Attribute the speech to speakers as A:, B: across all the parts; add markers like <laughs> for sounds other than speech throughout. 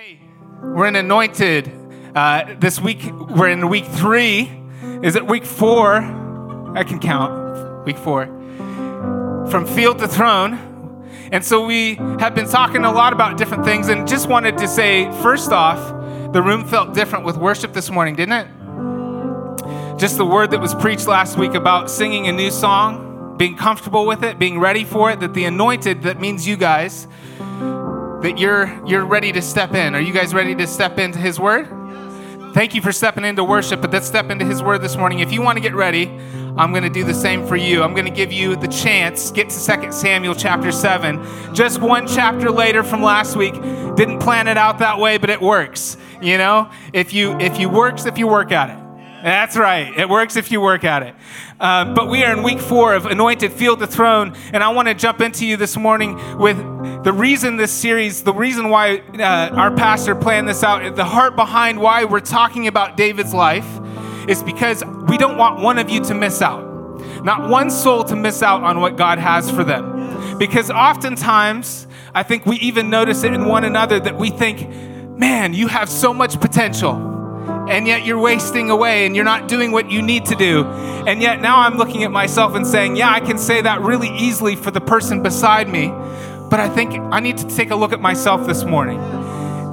A: Hey, we're in Anointed. Uh, this week, we're in week three. Is it week four? I can count. Week four. From field to throne. And so we have been talking a lot about different things and just wanted to say, first off, the room felt different with worship this morning, didn't it? Just the word that was preached last week about singing a new song, being comfortable with it, being ready for it, that the anointed, that means you guys, that you're you're ready to step in. Are you guys ready to step into his word? Thank you for stepping into worship, but let's step into his word this morning. If you want to get ready, I'm going to do the same for you. I'm going to give you the chance. Get to 2 Samuel chapter 7. Just one chapter later from last week. Didn't plan it out that way, but it works. You know, if you if you works if you work at it. That's right. It works if you work at it. Uh, but we are in week four of Anointed Field the Throne, and I want to jump into you this morning with the reason this series, the reason why uh, our pastor planned this out, the heart behind why we're talking about David's life is because we don't want one of you to miss out. Not one soul to miss out on what God has for them. Because oftentimes, I think we even notice it in one another that we think, man, you have so much potential and yet you're wasting away and you're not doing what you need to do. And yet now I'm looking at myself and saying, yeah, I can say that really easily for the person beside me, but I think I need to take a look at myself this morning.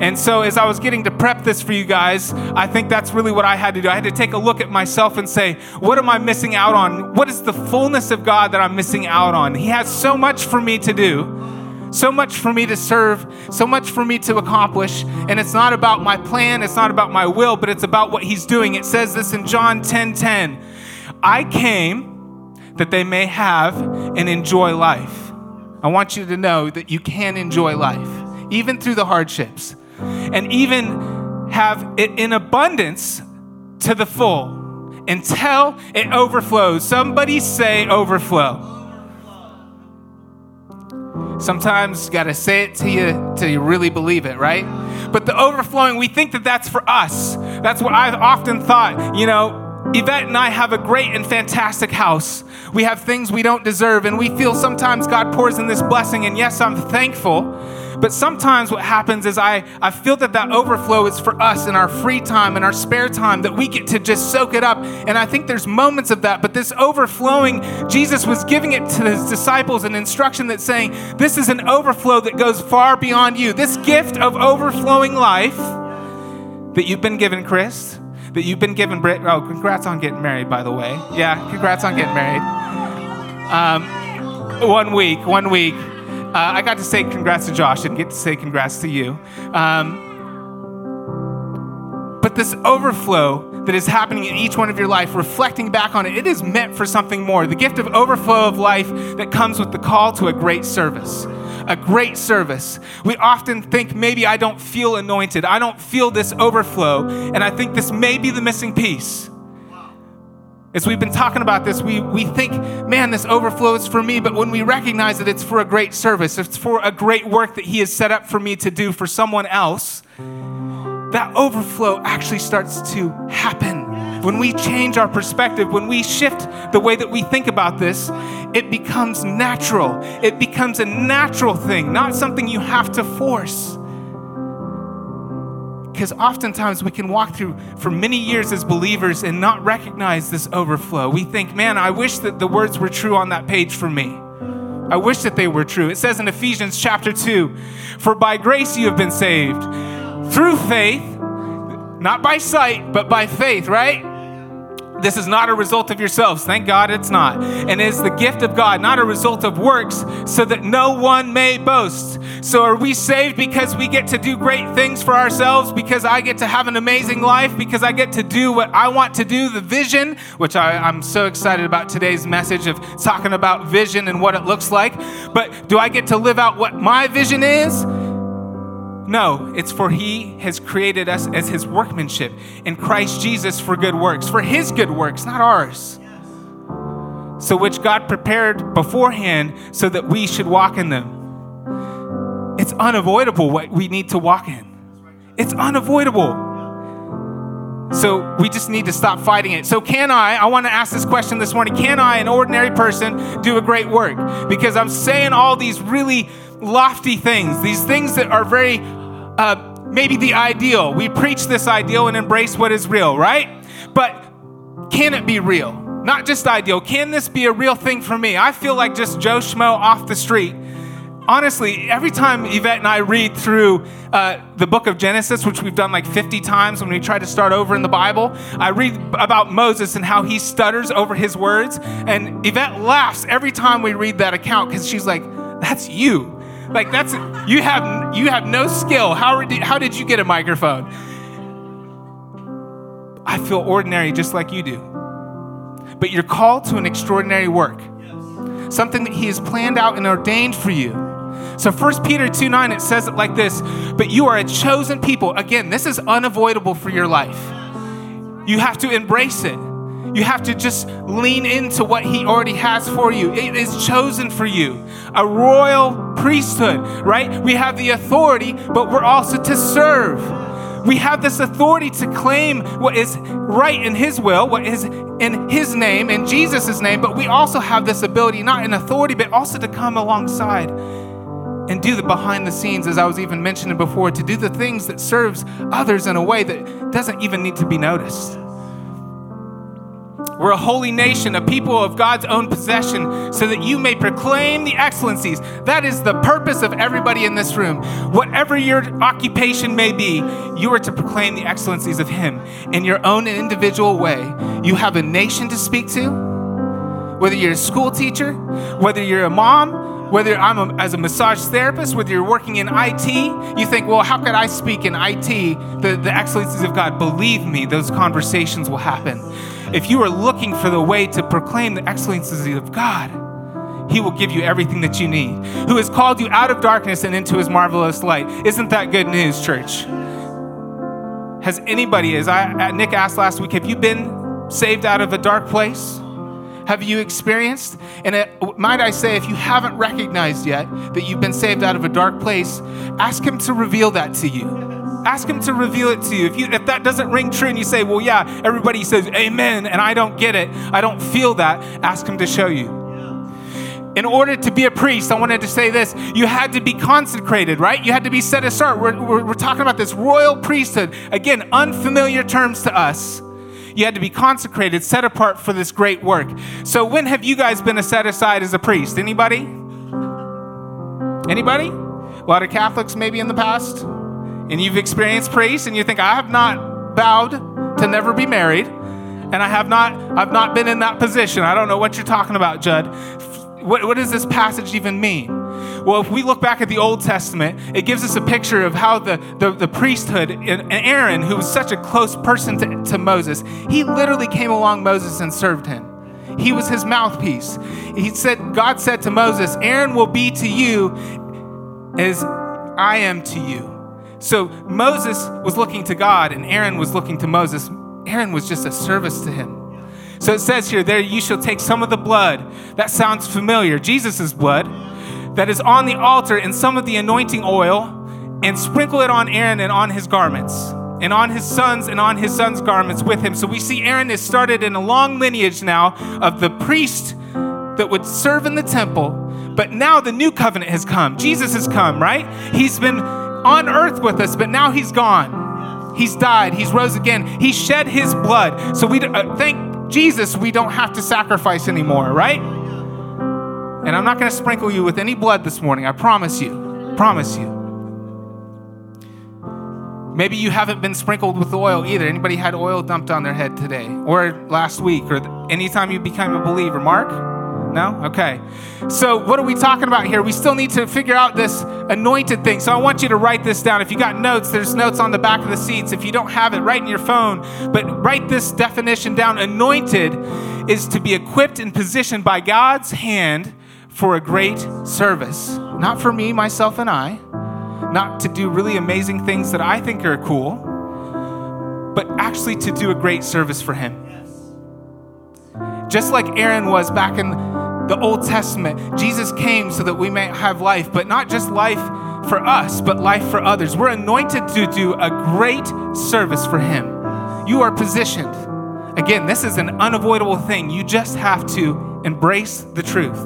A: And so, as I was getting to prep this for you guys, I think that's really what I had to do. I had to take a look at myself and say, what am I missing out on? What is the fullness of God that I'm missing out on? He has so much for me to do so much for me to serve, so much for me to accomplish. And it's not about my plan, it's not about my will, but it's about what He's doing. It says this in John 10 10. I came that they may have and enjoy life. I want you to know that you can enjoy life, even through the hardships, and even have it in abundance to the full until it overflows. Somebody say overflow. Sometimes you got to say it to you till you really believe it, right? But the overflowing, we think that that's for us. That's what I've often thought. You know, Yvette and I have a great and fantastic house. We have things we don't deserve, and we feel sometimes God pours in this blessing. And yes, I'm thankful. But sometimes what happens is I, I feel that that overflow is for us in our free time, in our spare time, that we get to just soak it up. And I think there's moments of that. But this overflowing, Jesus was giving it to his disciples an instruction that's saying, this is an overflow that goes far beyond you. This gift of overflowing life that you've been given, Chris, that you've been given, Brit. Oh, congrats on getting married, by the way. Yeah, congrats on getting married. Um, one week, one week. Uh, I got to say congrats to Josh. Didn't get to say congrats to you. Um, but this overflow that is happening in each one of your life, reflecting back on it, it is meant for something more. The gift of overflow of life that comes with the call to a great service. A great service. We often think maybe I don't feel anointed. I don't feel this overflow. And I think this may be the missing piece. As we've been talking about this, we, we think, man, this overflows for me. But when we recognize that it's for a great service, it's for a great work that He has set up for me to do for someone else, that overflow actually starts to happen. When we change our perspective, when we shift the way that we think about this, it becomes natural. It becomes a natural thing, not something you have to force. Because oftentimes we can walk through for many years as believers and not recognize this overflow. We think, man, I wish that the words were true on that page for me. I wish that they were true. It says in Ephesians chapter 2 For by grace you have been saved through faith, not by sight, but by faith, right? This is not a result of yourselves. Thank God it's not. And it is the gift of God, not a result of works, so that no one may boast. So are we saved because we get to do great things for ourselves, because I get to have an amazing life, because I get to do what I want to do, the vision, which I, I'm so excited about today's message of talking about vision and what it looks like. But do I get to live out what my vision is? No, it's for He has created us as His workmanship in Christ Jesus for good works, for His good works, not ours. So, which God prepared beforehand so that we should walk in them. It's unavoidable what we need to walk in. It's unavoidable. So we just need to stop fighting it. So, can I? I want to ask this question this morning. Can I, an ordinary person, do a great work? Because I'm saying all these really lofty things, these things that are very uh, maybe the ideal. We preach this ideal and embrace what is real, right? But can it be real? Not just ideal. Can this be a real thing for me? I feel like just Joe Schmo off the street honestly, every time Yvette and I read through uh, the book of Genesis, which we've done like 50 times when we try to start over in the Bible, I read about Moses and how he stutters over his words. And Yvette laughs every time we read that account because she's like, that's you. Like that's you have you have no skill. How did how did you get a microphone? I feel ordinary just like you do. But you're called to an extraordinary work. Something that he has planned out and ordained for you. So 1 Peter 2 9, it says it like this But you are a chosen people. Again, this is unavoidable for your life. You have to embrace it. You have to just lean into what He already has for you. It is chosen for you. A royal priesthood, right? We have the authority, but we're also to serve. We have this authority to claim what is right in His will, what is in His name, in Jesus' name, but we also have this ability, not in authority, but also to come alongside and do the behind the scenes as i was even mentioning before to do the things that serves others in a way that doesn't even need to be noticed we're a holy nation, a people of God's own possession, so that you may proclaim the excellencies. That is the purpose of everybody in this room. Whatever your occupation may be, you are to proclaim the excellencies of Him in your own individual way. You have a nation to speak to, whether you're a school teacher, whether you're a mom, whether I'm a, as a massage therapist, whether you're working in IT, you think, well, how could I speak in IT the, the excellencies of God? Believe me, those conversations will happen. If you are looking for the way to proclaim the excellencies of God, He will give you everything that you need. Who has called you out of darkness and into His marvelous light. Isn't that good news, church? Has anybody, as I, Nick asked last week, have you been saved out of a dark place? have you experienced? And it, might I say, if you haven't recognized yet that you've been saved out of a dark place, ask Him to reveal that to you. Ask Him to reveal it to you. If, you. if that doesn't ring true and you say, well, yeah, everybody says amen, and I don't get it, I don't feel that, ask Him to show you. In order to be a priest, I wanted to say this you had to be consecrated, right? You had to be set aside. We're, we're, we're talking about this royal priesthood. Again, unfamiliar terms to us. You had to be consecrated, set apart for this great work. So when have you guys been set aside as a priest? Anybody? Anybody? A lot of Catholics maybe in the past? And you've experienced priests and you think, I have not bowed to never be married. And I have not, I've not been in that position. I don't know what you're talking about, Judd. What, what does this passage even mean? Well, if we look back at the Old Testament, it gives us a picture of how the, the, the priesthood and Aaron, who was such a close person to, to Moses, he literally came along Moses and served him. He was his mouthpiece. He said, God said to Moses, Aaron will be to you as I am to you. So Moses was looking to God and Aaron was looking to Moses. Aaron was just a service to him. So it says here, there you shall take some of the blood. That sounds familiar. Jesus' blood that is on the altar and some of the anointing oil and sprinkle it on Aaron and on his garments and on his sons and on his sons' garments with him. So we see Aaron is started in a long lineage now of the priest that would serve in the temple. But now the new covenant has come. Jesus has come, right? He's been on earth with us, but now he's gone. He's died. He's rose again. He shed his blood. So we uh, thank Jesus we don't have to sacrifice anymore, right? And I'm not going to sprinkle you with any blood this morning. I promise you. Promise you. Maybe you haven't been sprinkled with oil either. Anybody had oil dumped on their head today or last week or anytime you became a believer? Mark? No? Okay. So, what are we talking about here? We still need to figure out this anointed thing. So, I want you to write this down. If you got notes, there's notes on the back of the seats. If you don't have it, write in your phone. But write this definition down. Anointed is to be equipped and positioned by God's hand for a great service. Not for me, myself, and I, not to do really amazing things that I think are cool, but actually to do a great service for Him. Just like Aaron was back in the Old Testament, Jesus came so that we may have life, but not just life for us, but life for others. We're anointed to do a great service for Him. You are positioned. Again, this is an unavoidable thing. You just have to embrace the truth.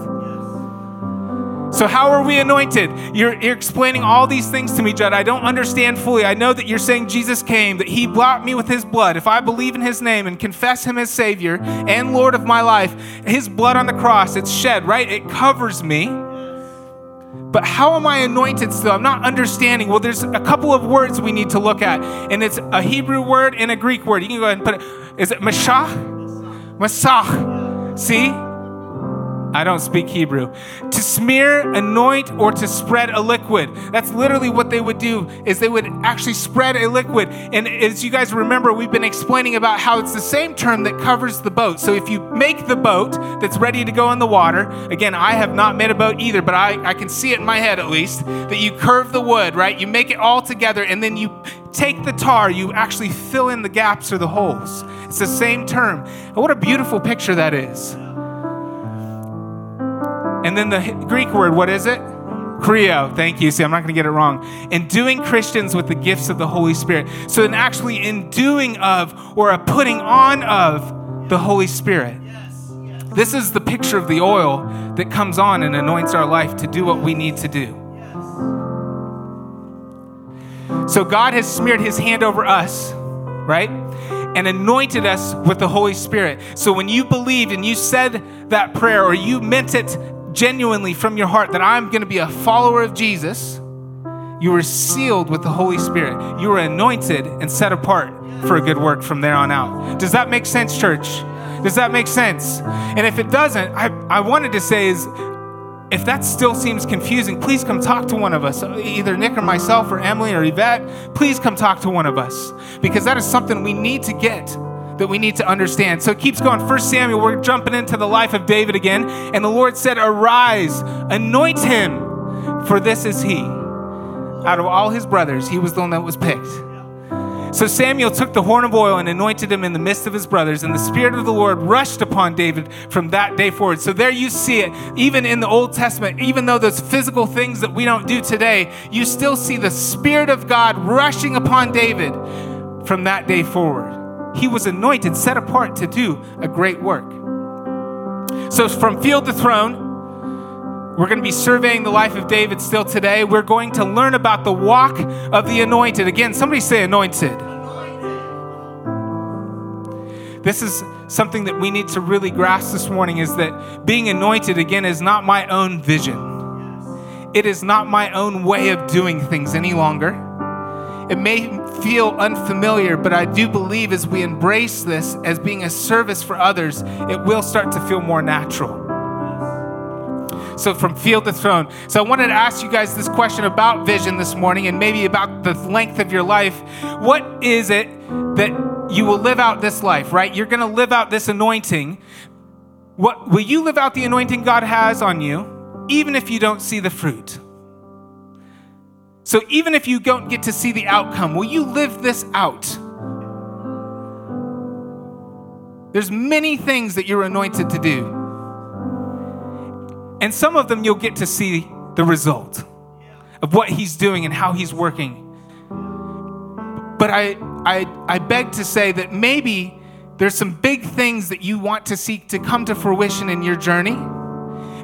A: So, how are we anointed? You're, you're, explaining all these things to me, Judd. I don't understand fully. I know that you're saying Jesus came, that he bought me with his blood. If I believe in his name and confess him as Savior and Lord of my life, his blood on the cross, it's shed, right? It covers me. But how am I anointed still? I'm not understanding. Well, there's a couple of words we need to look at, and it's a Hebrew word and a Greek word. You can go ahead and put it. Is it Mashah? Masach. See? I don't speak Hebrew. To smear, anoint, or to spread a liquid. That's literally what they would do is they would actually spread a liquid. And as you guys remember, we've been explaining about how it's the same term that covers the boat. So if you make the boat that's ready to go in the water, again, I have not made a boat either, but I, I can see it in my head at least, that you curve the wood, right? You make it all together and then you take the tar, you actually fill in the gaps or the holes. It's the same term. And what a beautiful picture that is. And then the Greek word, what is it? Creo, Thank you. See, I'm not going to get it wrong. Enduing Christians with the gifts of the Holy Spirit. So, in actually enduing of or a putting on of the Holy Spirit. This is the picture of the oil that comes on and anoints our life to do what we need to do. So, God has smeared his hand over us, right? and anointed us with the Holy Spirit. So when you believed and you said that prayer or you meant it genuinely from your heart that I'm going to be a follower of Jesus, you were sealed with the Holy Spirit. You were anointed and set apart for a good work from there on out. Does that make sense, church? Does that make sense? And if it doesn't, I, I wanted to say is if that still seems confusing, please come talk to one of us, either Nick or myself or Emily or Yvette. Please come talk to one of us because that is something we need to get that we need to understand. So it keeps going. First Samuel, we're jumping into the life of David again. And the Lord said, Arise, anoint him, for this is he. Out of all his brothers, he was the one that was picked. So Samuel took the horn of oil and anointed him in the midst of his brothers, and the Spirit of the Lord rushed upon David from that day forward. So there you see it, even in the Old Testament, even though those physical things that we don't do today, you still see the Spirit of God rushing upon David from that day forward. He was anointed, set apart to do a great work. So, from field to throne, we're going to be surveying the life of David still today. We're going to learn about the walk of the anointed. Again, somebody say anointed. This is something that we need to really grasp this morning is that being anointed, again, is not my own vision. It is not my own way of doing things any longer. It may feel unfamiliar, but I do believe as we embrace this as being a service for others, it will start to feel more natural. So, from field to throne. So, I wanted to ask you guys this question about vision this morning and maybe about the length of your life. What is it that you will live out this life, right? You're going to live out this anointing. What, will you live out the anointing God has on you, even if you don't see the fruit? So even if you don't get to see the outcome, will you live this out? There's many things that you're anointed to do. And some of them you'll get to see the result of what he's doing and how he's working. But I, I, I beg to say that maybe there's some big things that you want to seek to come to fruition in your journey.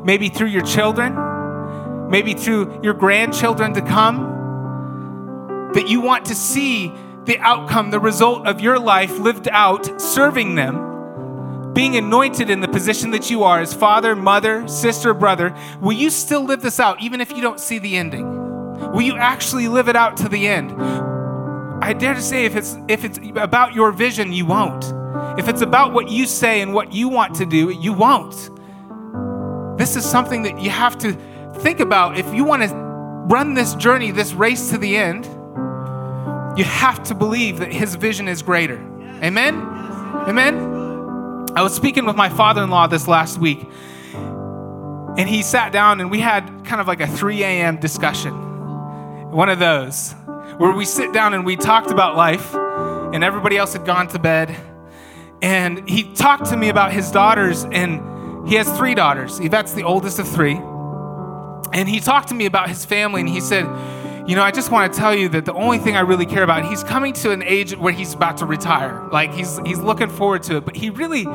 A: Maybe through your children, maybe through your grandchildren to come that you want to see the outcome, the result of your life lived out, serving them, being anointed in the position that you are as father, mother, sister, brother, will you still live this out even if you don't see the ending? Will you actually live it out to the end? I dare to say if it's if it's about your vision, you won't. If it's about what you say and what you want to do, you won't. This is something that you have to think about if you want to run this journey, this race to the end you have to believe that his vision is greater. Amen? Amen? I was speaking with my father in law this last week, and he sat down and we had kind of like a 3 a.m. discussion. One of those where we sit down and we talked about life, and everybody else had gone to bed. And he talked to me about his daughters, and he has three daughters. Yvette's the oldest of three. And he talked to me about his family, and he said, you know, I just want to tell you that the only thing I really care about, he's coming to an age where he's about to retire. Like he's he's looking forward to it, but he really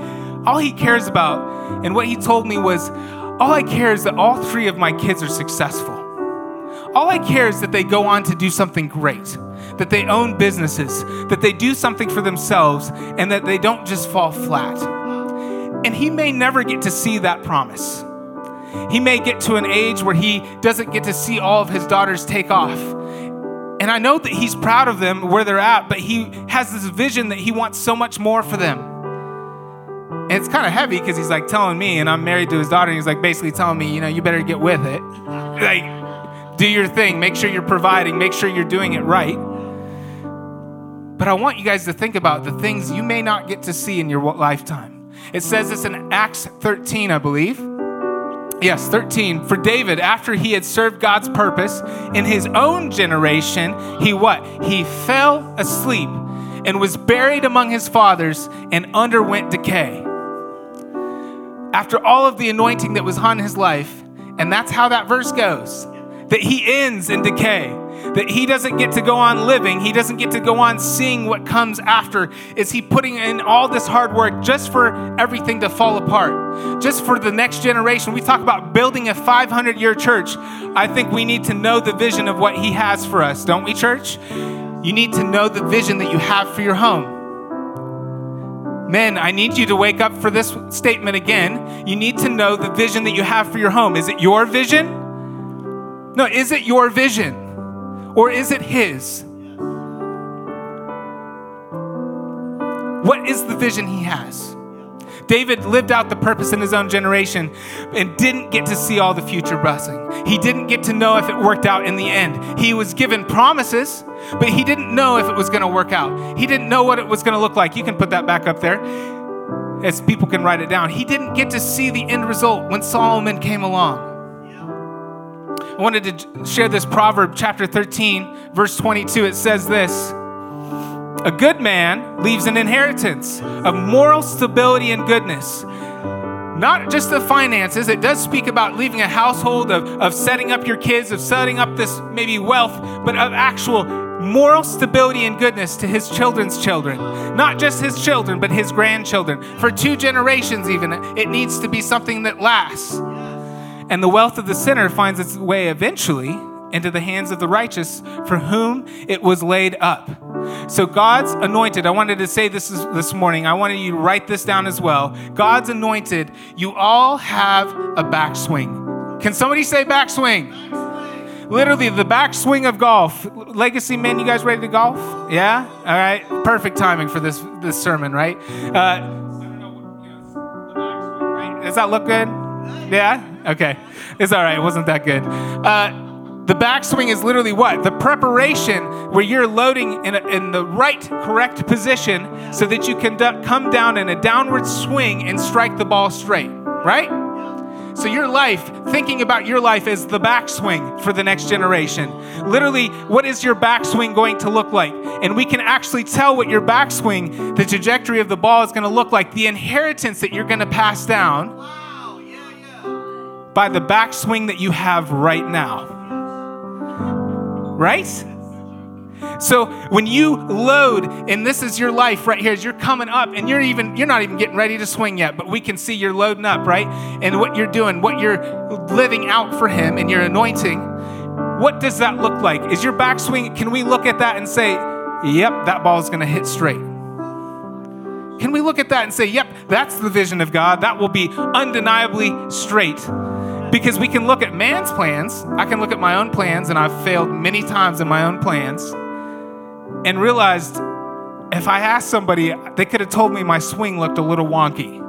A: all he cares about and what he told me was all I care is that all three of my kids are successful. All I care is that they go on to do something great, that they own businesses, that they do something for themselves, and that they don't just fall flat. And he may never get to see that promise. He may get to an age where he doesn't get to see all of his daughters take off. And I know that he's proud of them where they're at, but he has this vision that he wants so much more for them. And it's kind of heavy because he's like telling me, and I'm married to his daughter, and he's like basically telling me, you know, you better get with it. Like, do your thing, make sure you're providing, make sure you're doing it right. But I want you guys to think about the things you may not get to see in your lifetime. It says this in Acts 13, I believe. Yes, 13. For David, after he had served God's purpose in his own generation, he what? He fell asleep and was buried among his fathers and underwent decay. After all of the anointing that was on his life, and that's how that verse goes, that he ends in decay that he doesn't get to go on living, he doesn't get to go on seeing what comes after. Is he putting in all this hard work just for everything to fall apart? Just for the next generation? We talk about building a 500 year church. I think we need to know the vision of what he has for us, don't we, church? You need to know the vision that you have for your home. Men, I need you to wake up for this statement again. You need to know the vision that you have for your home. Is it your vision? No, is it your vision? Or is it His? What is the vision He has? David lived out the purpose in his own generation and didn't get to see all the future blessing. He didn't get to know if it worked out in the end. He was given promises, but he didn't know if it was going to work out. He didn't know what it was going to look like. You can put that back up there as people can write it down. He didn't get to see the end result when Solomon came along. I wanted to share this proverb, chapter 13, verse 22. It says this A good man leaves an inheritance of moral stability and goodness. Not just the finances, it does speak about leaving a household, of, of setting up your kids, of setting up this maybe wealth, but of actual moral stability and goodness to his children's children. Not just his children, but his grandchildren. For two generations, even, it needs to be something that lasts. And the wealth of the sinner finds its way eventually into the hands of the righteous for whom it was laid up. So God's anointed, I wanted to say this this morning. I wanted you to write this down as well. God's anointed, you all have a backswing. Can somebody say backswing? Literally the backswing of golf. Legacy men, you guys ready to golf? Yeah? All right. Perfect timing for this this sermon, right? Uh, Does that look good? Yeah? Okay. It's all right. It wasn't that good. Uh, the backswing is literally what? The preparation where you're loading in, a, in the right, correct position so that you can d- come down in a downward swing and strike the ball straight, right? So, your life, thinking about your life as the backswing for the next generation. Literally, what is your backswing going to look like? And we can actually tell what your backswing, the trajectory of the ball, is going to look like, the inheritance that you're going to pass down by the backswing that you have right now. Right? So when you load, and this is your life right here, as you're coming up, and you're even you're not even getting ready to swing yet, but we can see you're loading up, right? And what you're doing, what you're living out for Him, and your anointing. What does that look like? Is your backswing? Can we look at that and say, "Yep, that ball is going to hit straight"? Can we look at that and say, "Yep, that's the vision of God. That will be undeniably straight." Because we can look at man's plans. I can look at my own plans, and I've failed many times in my own plans, and realized if I asked somebody, they could have told me my swing looked a little wonky,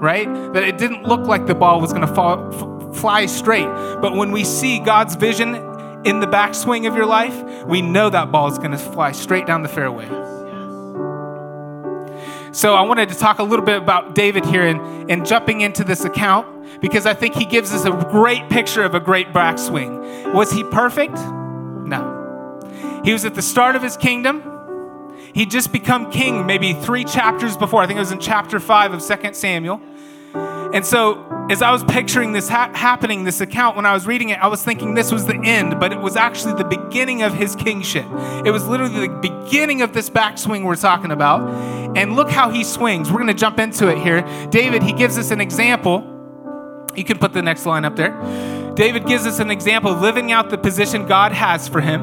A: right? That it didn't look like the ball was going to fall, f- fly straight. But when we see God's vision in the backswing of your life, we know that ball is going to fly straight down the fairway. So I wanted to talk a little bit about David here and, and jumping into this account because I think he gives us a great picture of a great backswing. Was he perfect? No. He was at the start of his kingdom. He'd just become king maybe three chapters before. I think it was in chapter five of Second Samuel. And so, as I was picturing this ha- happening, this account, when I was reading it, I was thinking this was the end, but it was actually the beginning of his kingship. It was literally the beginning of this backswing we're talking about. And look how he swings. We're going to jump into it here. David, he gives us an example You can put the next line up there. David gives us an example of living out the position God has for him.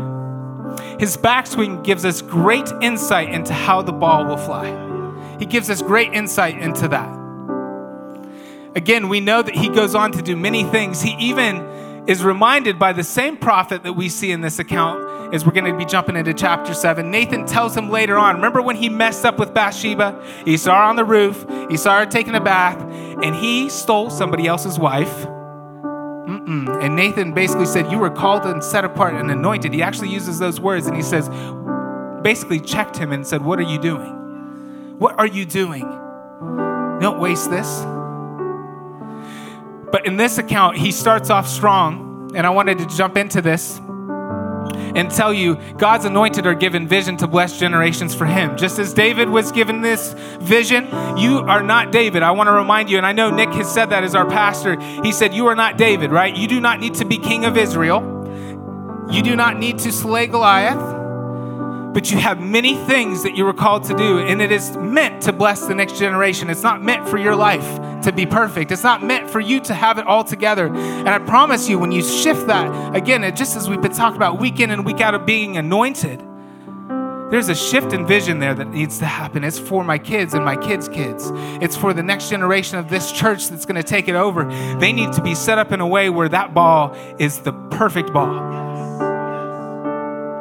A: His backswing gives us great insight into how the ball will fly. He gives us great insight into that. Again, we know that he goes on to do many things. He even is reminded by the same prophet that we see in this account as we're going to be jumping into chapter 7. Nathan tells him later on, remember when he messed up with Bathsheba? He saw her on the roof, he saw her taking a bath, and he stole somebody else's wife. Mm-mm. And Nathan basically said, You were called and set apart and anointed. He actually uses those words and he says, basically checked him and said, What are you doing? What are you doing? Don't waste this. But in this account, he starts off strong, and I wanted to jump into this and tell you God's anointed are given vision to bless generations for him. Just as David was given this vision, you are not David. I want to remind you, and I know Nick has said that as our pastor. He said, You are not David, right? You do not need to be king of Israel. You do not need to slay Goliath but you have many things that you were called to do, and it is meant to bless the next generation. It's not meant for your life to be perfect. It's not meant for you to have it all together. And I promise you, when you shift that, again, it, just as we've been talking about week in and week out of being anointed, there's a shift in vision there that needs to happen. It's for my kids and my kids' kids. It's for the next generation of this church that's going to take it over. They need to be set up in a way where that ball is the perfect ball.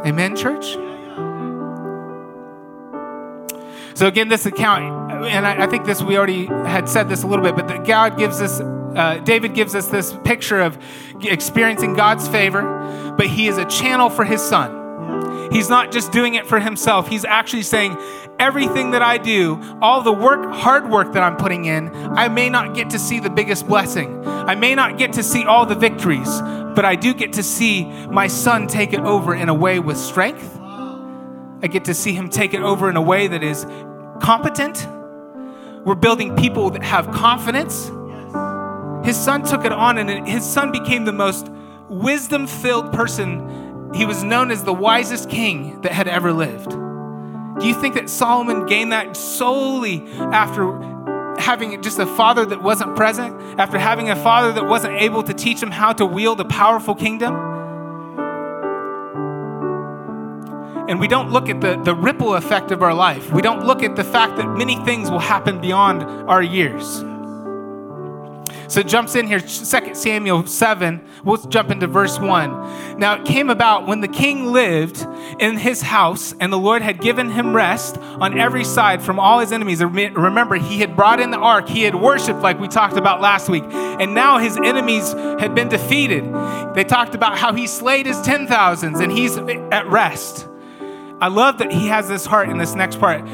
A: Amen, church? So again, this account, and I, I, think this we already had said this a little bit, but God gives us, uh, David gives us this picture of experiencing God's favor, but he is a channel for his son. He's not just doing it for himself. He's actually saying, everything that I do, all the work, hard work that I'm putting in, I may not get to see the biggest blessing. I may not get to see all the victories, but I do get to see my son take it over in a way with strength I get to see him take it over in a way that is competent. We're building people that have confidence. His son took it on, and his son became the most wisdom filled person. He was known as the wisest king that had ever lived. Do you think that Solomon gained that solely after having just a father that wasn't present, after having a father that wasn't able to teach him how to wield a powerful kingdom? And we don't look at the, the ripple effect of our life. We don't look at the fact that many things will happen beyond our years. So it jumps in here, 2 Samuel 7. We'll jump into verse 1. Now it came about when the king lived in his house, and the Lord had given him rest on every side from all his enemies. Remember, he had brought in the ark, he had worshiped, like we talked about last week, and now his enemies had been defeated. They talked about how he slayed his ten thousands, and he's at rest. I love that he has this heart in this next part.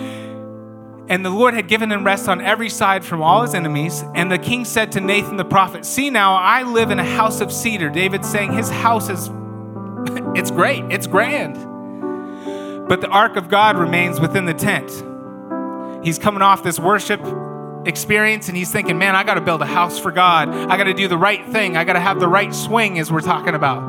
A: And the Lord had given him rest on every side from all his enemies. And the king said to Nathan the prophet, See now, I live in a house of cedar. David saying his house is, <laughs> it's great, it's grand. But the ark of God remains within the tent. He's coming off this worship experience and he's thinking, man, I got to build a house for God. I got to do the right thing. I got to have the right swing, as we're talking about.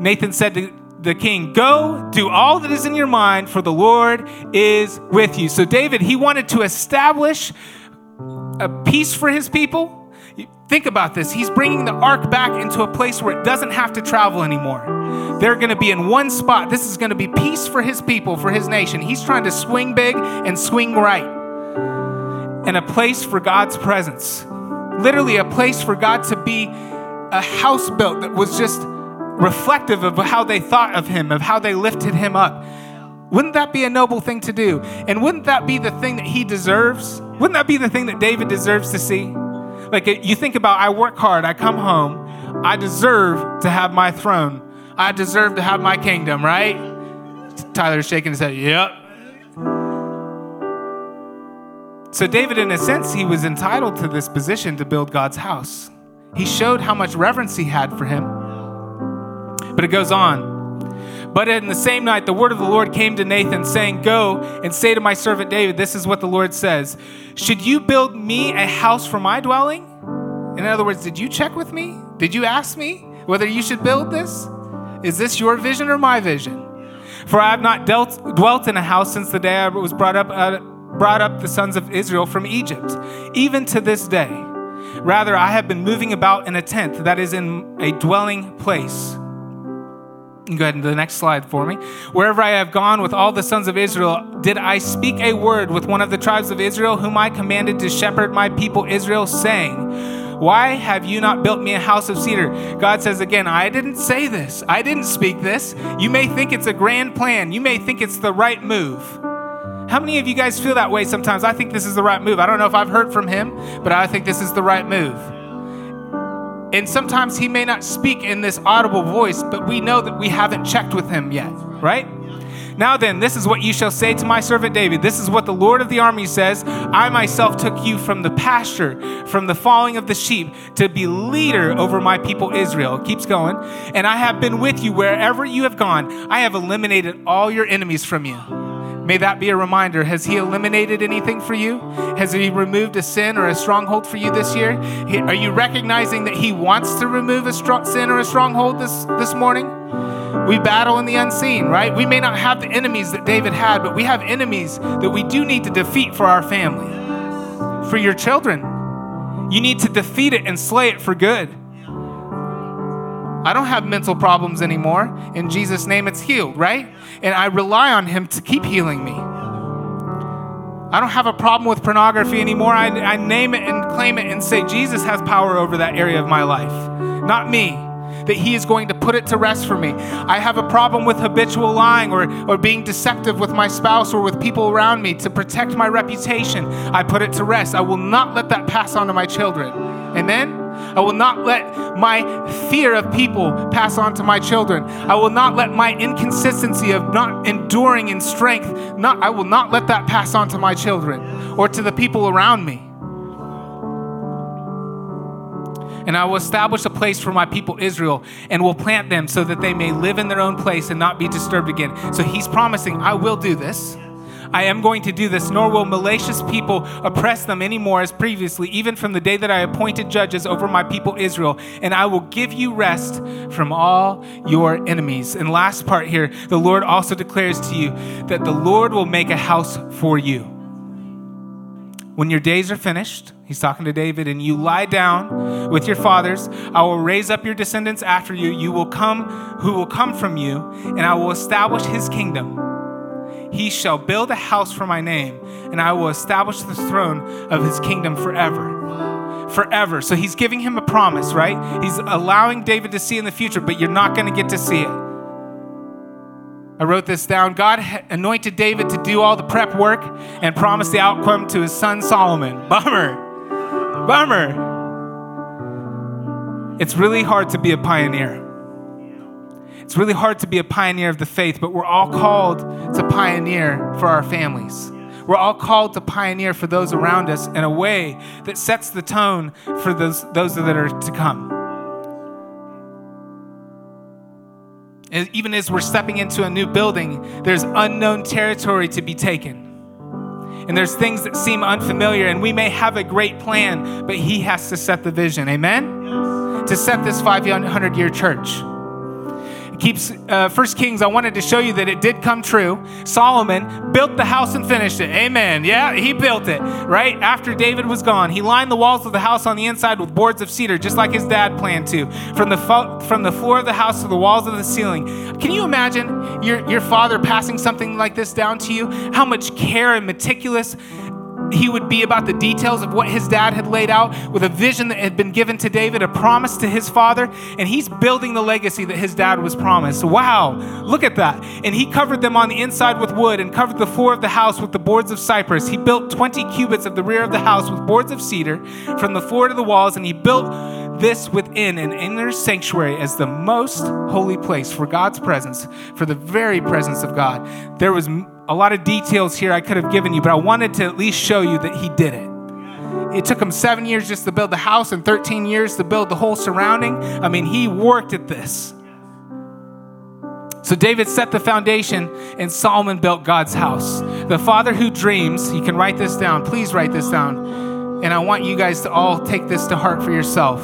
A: Nathan said to the king, Go, do all that is in your mind, for the Lord is with you. So, David, he wanted to establish a peace for his people. Think about this. He's bringing the ark back into a place where it doesn't have to travel anymore. They're going to be in one spot. This is going to be peace for his people, for his nation. He's trying to swing big and swing right. And a place for God's presence. Literally, a place for God to be a house built that was just reflective of how they thought of him, of how they lifted him up. Wouldn't that be a noble thing to do? And wouldn't that be the thing that he deserves? Wouldn't that be the thing that David deserves to see? Like you think about, I work hard, I come home, I deserve to have my throne. I deserve to have my kingdom, right? Tyler's shaking his head, yep. So, David, in a sense, he was entitled to this position to build God's house. He showed how much reverence he had for him. But it goes on. But in the same night, the word of the Lord came to Nathan, saying, Go and say to my servant David, This is what the Lord says Should you build me a house for my dwelling? In other words, did you check with me? Did you ask me whether you should build this? Is this your vision or my vision? For I have not dealt, dwelt in a house since the day I was brought up, uh, brought up the sons of Israel from Egypt, even to this day. Rather, I have been moving about in a tent that is in a dwelling place. Go ahead the next slide for me. Wherever I have gone with all the sons of Israel, did I speak a word with one of the tribes of Israel, whom I commanded to shepherd my people Israel, saying, why have you not built me a house of cedar? God says again, I didn't say this. I didn't speak this. You may think it's a grand plan. You may think it's the right move. How many of you guys feel that way sometimes? I think this is the right move. I don't know if I've heard from him, but I think this is the right move. And sometimes he may not speak in this audible voice, but we know that we haven't checked with him yet, right? Now then, this is what you shall say to my servant David. This is what the Lord of the army says I myself took you from the pasture, from the falling of the sheep, to be leader over my people Israel. It keeps going. And I have been with you wherever you have gone. I have eliminated all your enemies from you. May that be a reminder. Has He eliminated anything for you? Has He removed a sin or a stronghold for you this year? Are you recognizing that He wants to remove a sin or a stronghold this, this morning? We battle in the unseen, right? We may not have the enemies that David had, but we have enemies that we do need to defeat for our family, for your children. You need to defeat it and slay it for good. I don't have mental problems anymore. In Jesus' name, it's healed, right? And I rely on Him to keep healing me. I don't have a problem with pornography anymore. I, I name it and claim it and say, Jesus has power over that area of my life, not me that He is going to put it to rest for me. I have a problem with habitual lying or, or being deceptive with my spouse or with people around me to protect my reputation. I put it to rest. I will not let that pass on to my children. Amen? I will not let my fear of people pass on to my children. I will not let my inconsistency of not enduring in strength, not, I will not let that pass on to my children or to the people around me. And I will establish a place for my people Israel and will plant them so that they may live in their own place and not be disturbed again. So he's promising, I will do this. I am going to do this, nor will malicious people oppress them anymore as previously, even from the day that I appointed judges over my people Israel. And I will give you rest from all your enemies. And last part here, the Lord also declares to you that the Lord will make a house for you. When your days are finished, he's talking to David, and you lie down with your fathers, I will raise up your descendants after you. You will come, who will come from you, and I will establish his kingdom. He shall build a house for my name, and I will establish the throne of his kingdom forever. Forever. So he's giving him a promise, right? He's allowing David to see in the future, but you're not going to get to see it. I wrote this down. God anointed David to do all the prep work and promised the outcome to his son Solomon. Bummer. Bummer. It's really hard to be a pioneer. It's really hard to be a pioneer of the faith, but we're all called to pioneer for our families. We're all called to pioneer for those around us in a way that sets the tone for those, those that are to come. even as we're stepping into a new building, there's unknown territory to be taken. And there's things that seem unfamiliar, and we may have a great plan, but He has to set the vision. Amen? Yes. To set this 500 year church keeps uh, First Kings. I wanted to show you that it did come true. Solomon built the house and finished it. Amen. Yeah, he built it right after David was gone. He lined the walls of the house on the inside with boards of cedar, just like his dad planned to. From the fo- from the floor of the house to the walls of the ceiling. Can you imagine your your father passing something like this down to you? How much care and meticulous he would be about the details of what his dad had laid out with a vision that had been given to David, a promise to his father, and he's building the legacy that his dad was promised. Wow, look at that. And he covered them on the inside with wood and covered the floor of the house with the boards of cypress. He built 20 cubits of the rear of the house with boards of cedar from the floor to the walls, and he built this within an inner sanctuary as the most holy place for God's presence, for the very presence of God. There was a lot of details here I could have given you, but I wanted to at least show you that he did it. It took him seven years just to build the house and 13 years to build the whole surrounding. I mean, he worked at this. So David set the foundation and Solomon built God's house. The father who dreams, you can write this down. Please write this down. And I want you guys to all take this to heart for yourself.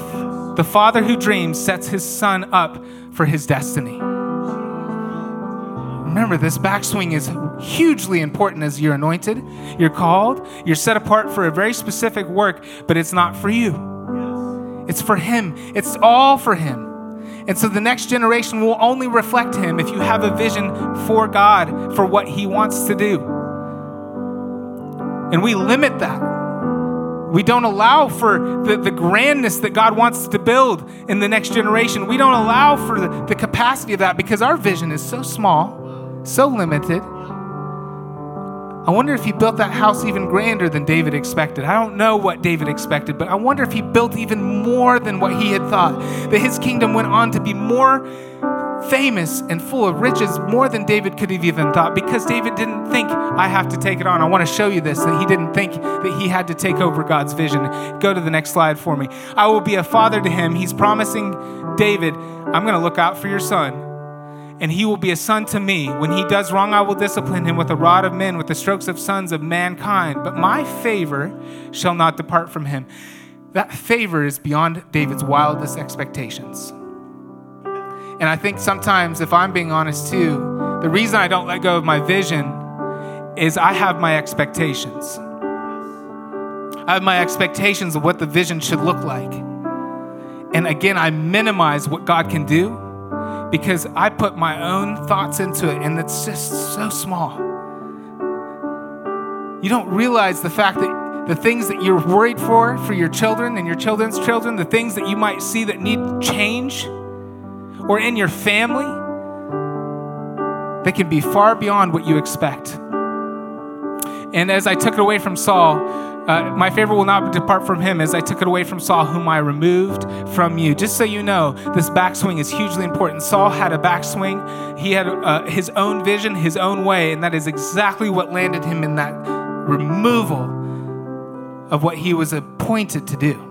A: The father who dreams sets his son up for his destiny. Remember, this backswing is hugely important as you're anointed, you're called, you're set apart for a very specific work, but it's not for you. It's for Him, it's all for Him. And so the next generation will only reflect Him if you have a vision for God, for what He wants to do. And we limit that. We don't allow for the, the grandness that God wants to build in the next generation. We don't allow for the, the capacity of that because our vision is so small, so limited. I wonder if he built that house even grander than David expected. I don't know what David expected, but I wonder if he built even more than what he had thought. That his kingdom went on to be more famous and full of riches, more than David could have even thought, because David didn't think, I have to take it on. I want to show you this, that he didn't think that he had to take over God's vision. Go to the next slide for me. I will be a father to him. He's promising David, I'm going to look out for your son and he will be a son to me. When he does wrong, I will discipline him with the rod of men, with the strokes of sons of mankind. But my favor shall not depart from him. That favor is beyond David's wildest expectations. And I think sometimes, if I'm being honest too, the reason I don't let go of my vision is I have my expectations. I have my expectations of what the vision should look like. And again, I minimize what God can do because I put my own thoughts into it and it's just so small. You don't realize the fact that the things that you're worried for, for your children and your children's children, the things that you might see that need change, or in your family, they can be far beyond what you expect. And as I took it away from Saul, uh, my favor will not depart from him as I took it away from Saul, whom I removed from you. Just so you know, this backswing is hugely important. Saul had a backswing, he had uh, his own vision, his own way, and that is exactly what landed him in that removal of what he was appointed to do.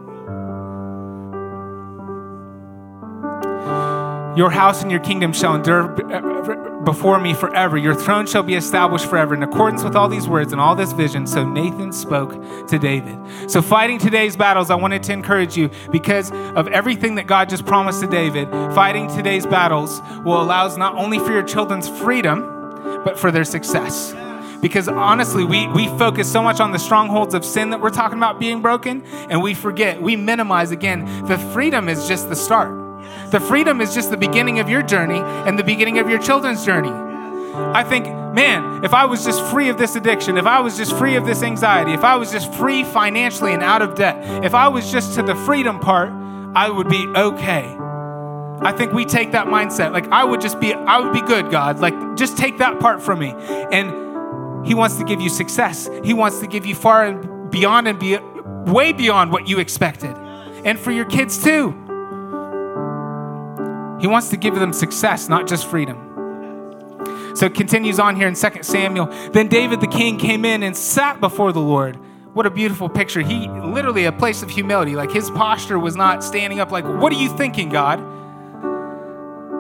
A: Your house and your kingdom shall endure uh, before me forever. Your throne shall be established forever. In accordance with all these words and all this vision, so Nathan spoke to David. So, fighting today's battles, I wanted to encourage you because of everything that God just promised to David. Fighting today's battles will allow us not only for your children's freedom, but for their success because honestly, we, we focus so much on the strongholds of sin that we're talking about being broken, and we forget, we minimize again, the freedom is just the start. The freedom is just the beginning of your journey and the beginning of your children's journey. I think, man, if I was just free of this addiction, if I was just free of this anxiety, if I was just free financially and out of debt, if I was just to the freedom part, I would be okay. I think we take that mindset. Like, I would just be, I would be good, God. Like, just take that part from me. And He wants to give you success. He wants to give you far and beyond and be way beyond what you expected. And for your kids, too. He wants to give them success, not just freedom. So it continues on here in 2 Samuel. Then David the king came in and sat before the Lord. What a beautiful picture. He literally a place of humility. Like his posture was not standing up like, "What are you thinking, God?"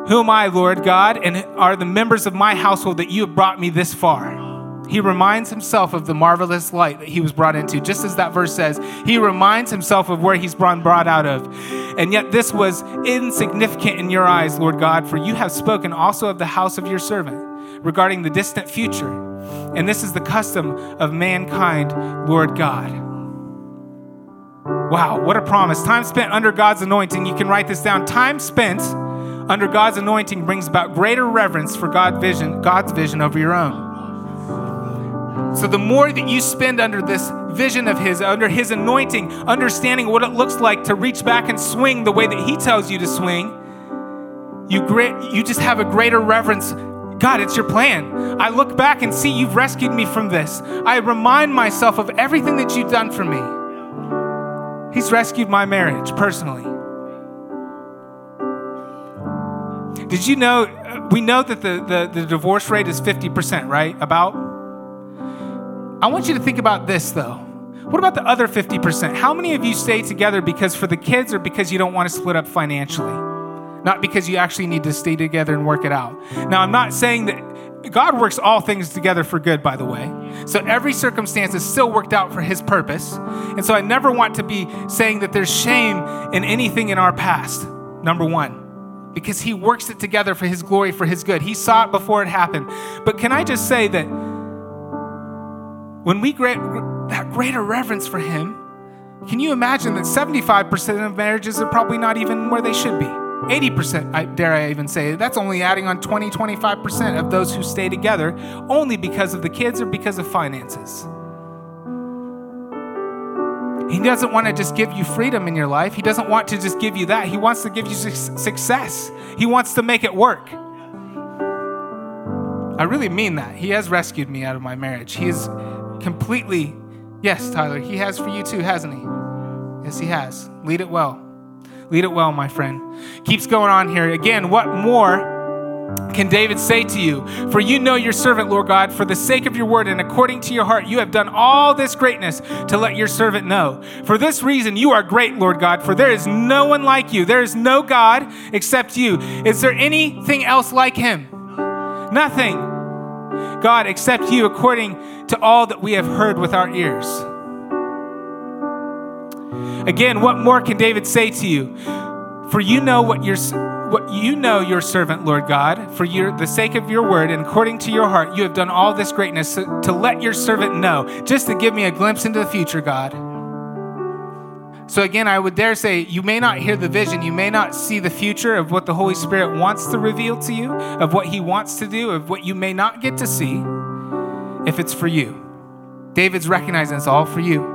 A: Who am I, Lord God, and are the members of my household that you have brought me this far? He reminds himself of the marvelous light that he was brought into, just as that verse says. He reminds himself of where he's been brought out of. And yet, this was insignificant in your eyes, Lord God, for you have spoken also of the house of your servant regarding the distant future. And this is the custom of mankind, Lord God. Wow, what a promise. Time spent under God's anointing, you can write this down. Time spent under God's anointing brings about greater reverence for God vision, God's vision over your own. So the more that you spend under this vision of His, under His anointing, understanding what it looks like to reach back and swing the way that He tells you to swing, you, great, you just have a greater reverence. God, it's your plan. I look back and see you've rescued me from this. I remind myself of everything that you've done for me. He's rescued my marriage personally. Did you know? We know that the, the, the divorce rate is 50%, right? About I want you to think about this though. What about the other 50%? How many of you stay together because for the kids or because you don't want to split up financially? Not because you actually need to stay together and work it out. Now, I'm not saying that God works all things together for good, by the way. So every circumstance is still worked out for His purpose. And so I never want to be saying that there's shame in anything in our past, number one, because He works it together for His glory, for His good. He saw it before it happened. But can I just say that when we great, that greater reverence for Him Can you imagine that 75% of marriages are probably not even where they should be? 80%, I, dare I even say, that's only adding on 20, 25% of those who stay together only because of the kids or because of finances. He doesn't want to just give you freedom in your life. He doesn't want to just give you that. He wants to give you su- success. He wants to make it work. I really mean that. He has rescued me out of my marriage. He is completely, yes, Tyler, he has for you too, hasn't he? Yes, he has. Lead it well. Lead it well, my friend. Keeps going on here. Again, what more can David say to you? For you know your servant, Lord God, for the sake of your word and according to your heart, you have done all this greatness to let your servant know. For this reason, you are great, Lord God, for there is no one like you. There is no God except you. Is there anything else like him? Nothing. God, accept you, according to all that we have heard with our ears. Again, what more can David say to you? For you know what your what you know your servant, Lord God, for your, the sake of your word and according to your heart, you have done all this greatness to, to let your servant know, just to give me a glimpse into the future, God. So, again, I would dare say you may not hear the vision, you may not see the future of what the Holy Spirit wants to reveal to you, of what He wants to do, of what you may not get to see if it's for you. David's recognizing it's all for you.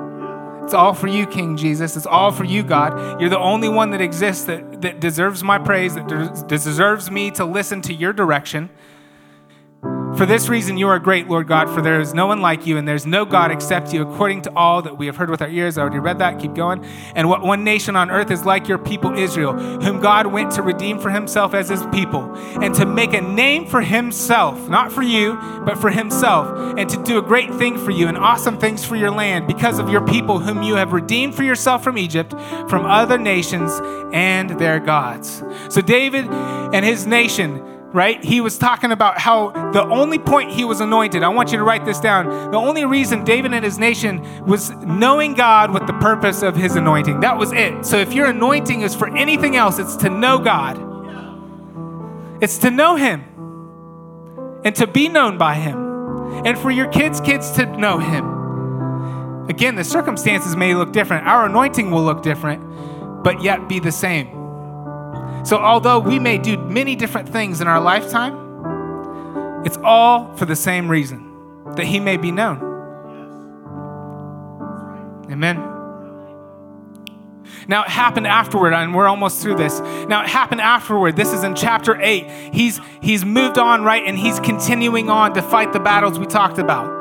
A: It's all for you, King Jesus. It's all for you, God. You're the only one that exists that, that deserves my praise, that deserves me to listen to your direction. For this reason, you are great, Lord God, for there is no one like you, and there's no God except you, according to all that we have heard with our ears. I already read that. Keep going. And what one nation on earth is like your people, Israel, whom God went to redeem for himself as his people, and to make a name for himself, not for you, but for himself, and to do a great thing for you and awesome things for your land because of your people, whom you have redeemed for yourself from Egypt, from other nations and their gods. So, David and his nation right? He was talking about how the only point he was anointed, I want you to write this down. The only reason David and his nation was knowing God with the purpose of his anointing. That was it. So if your anointing is for anything else, it's to know God, it's to know Him and to be known by Him, and for your kids' kids to know Him. Again, the circumstances may look different, our anointing will look different, but yet be the same. So, although we may do many different things in our lifetime, it's all for the same reason that He may be known. Amen. Now, it happened afterward, and we're almost through this. Now, it happened afterward. This is in chapter 8. He's, he's moved on, right? And he's continuing on to fight the battles we talked about.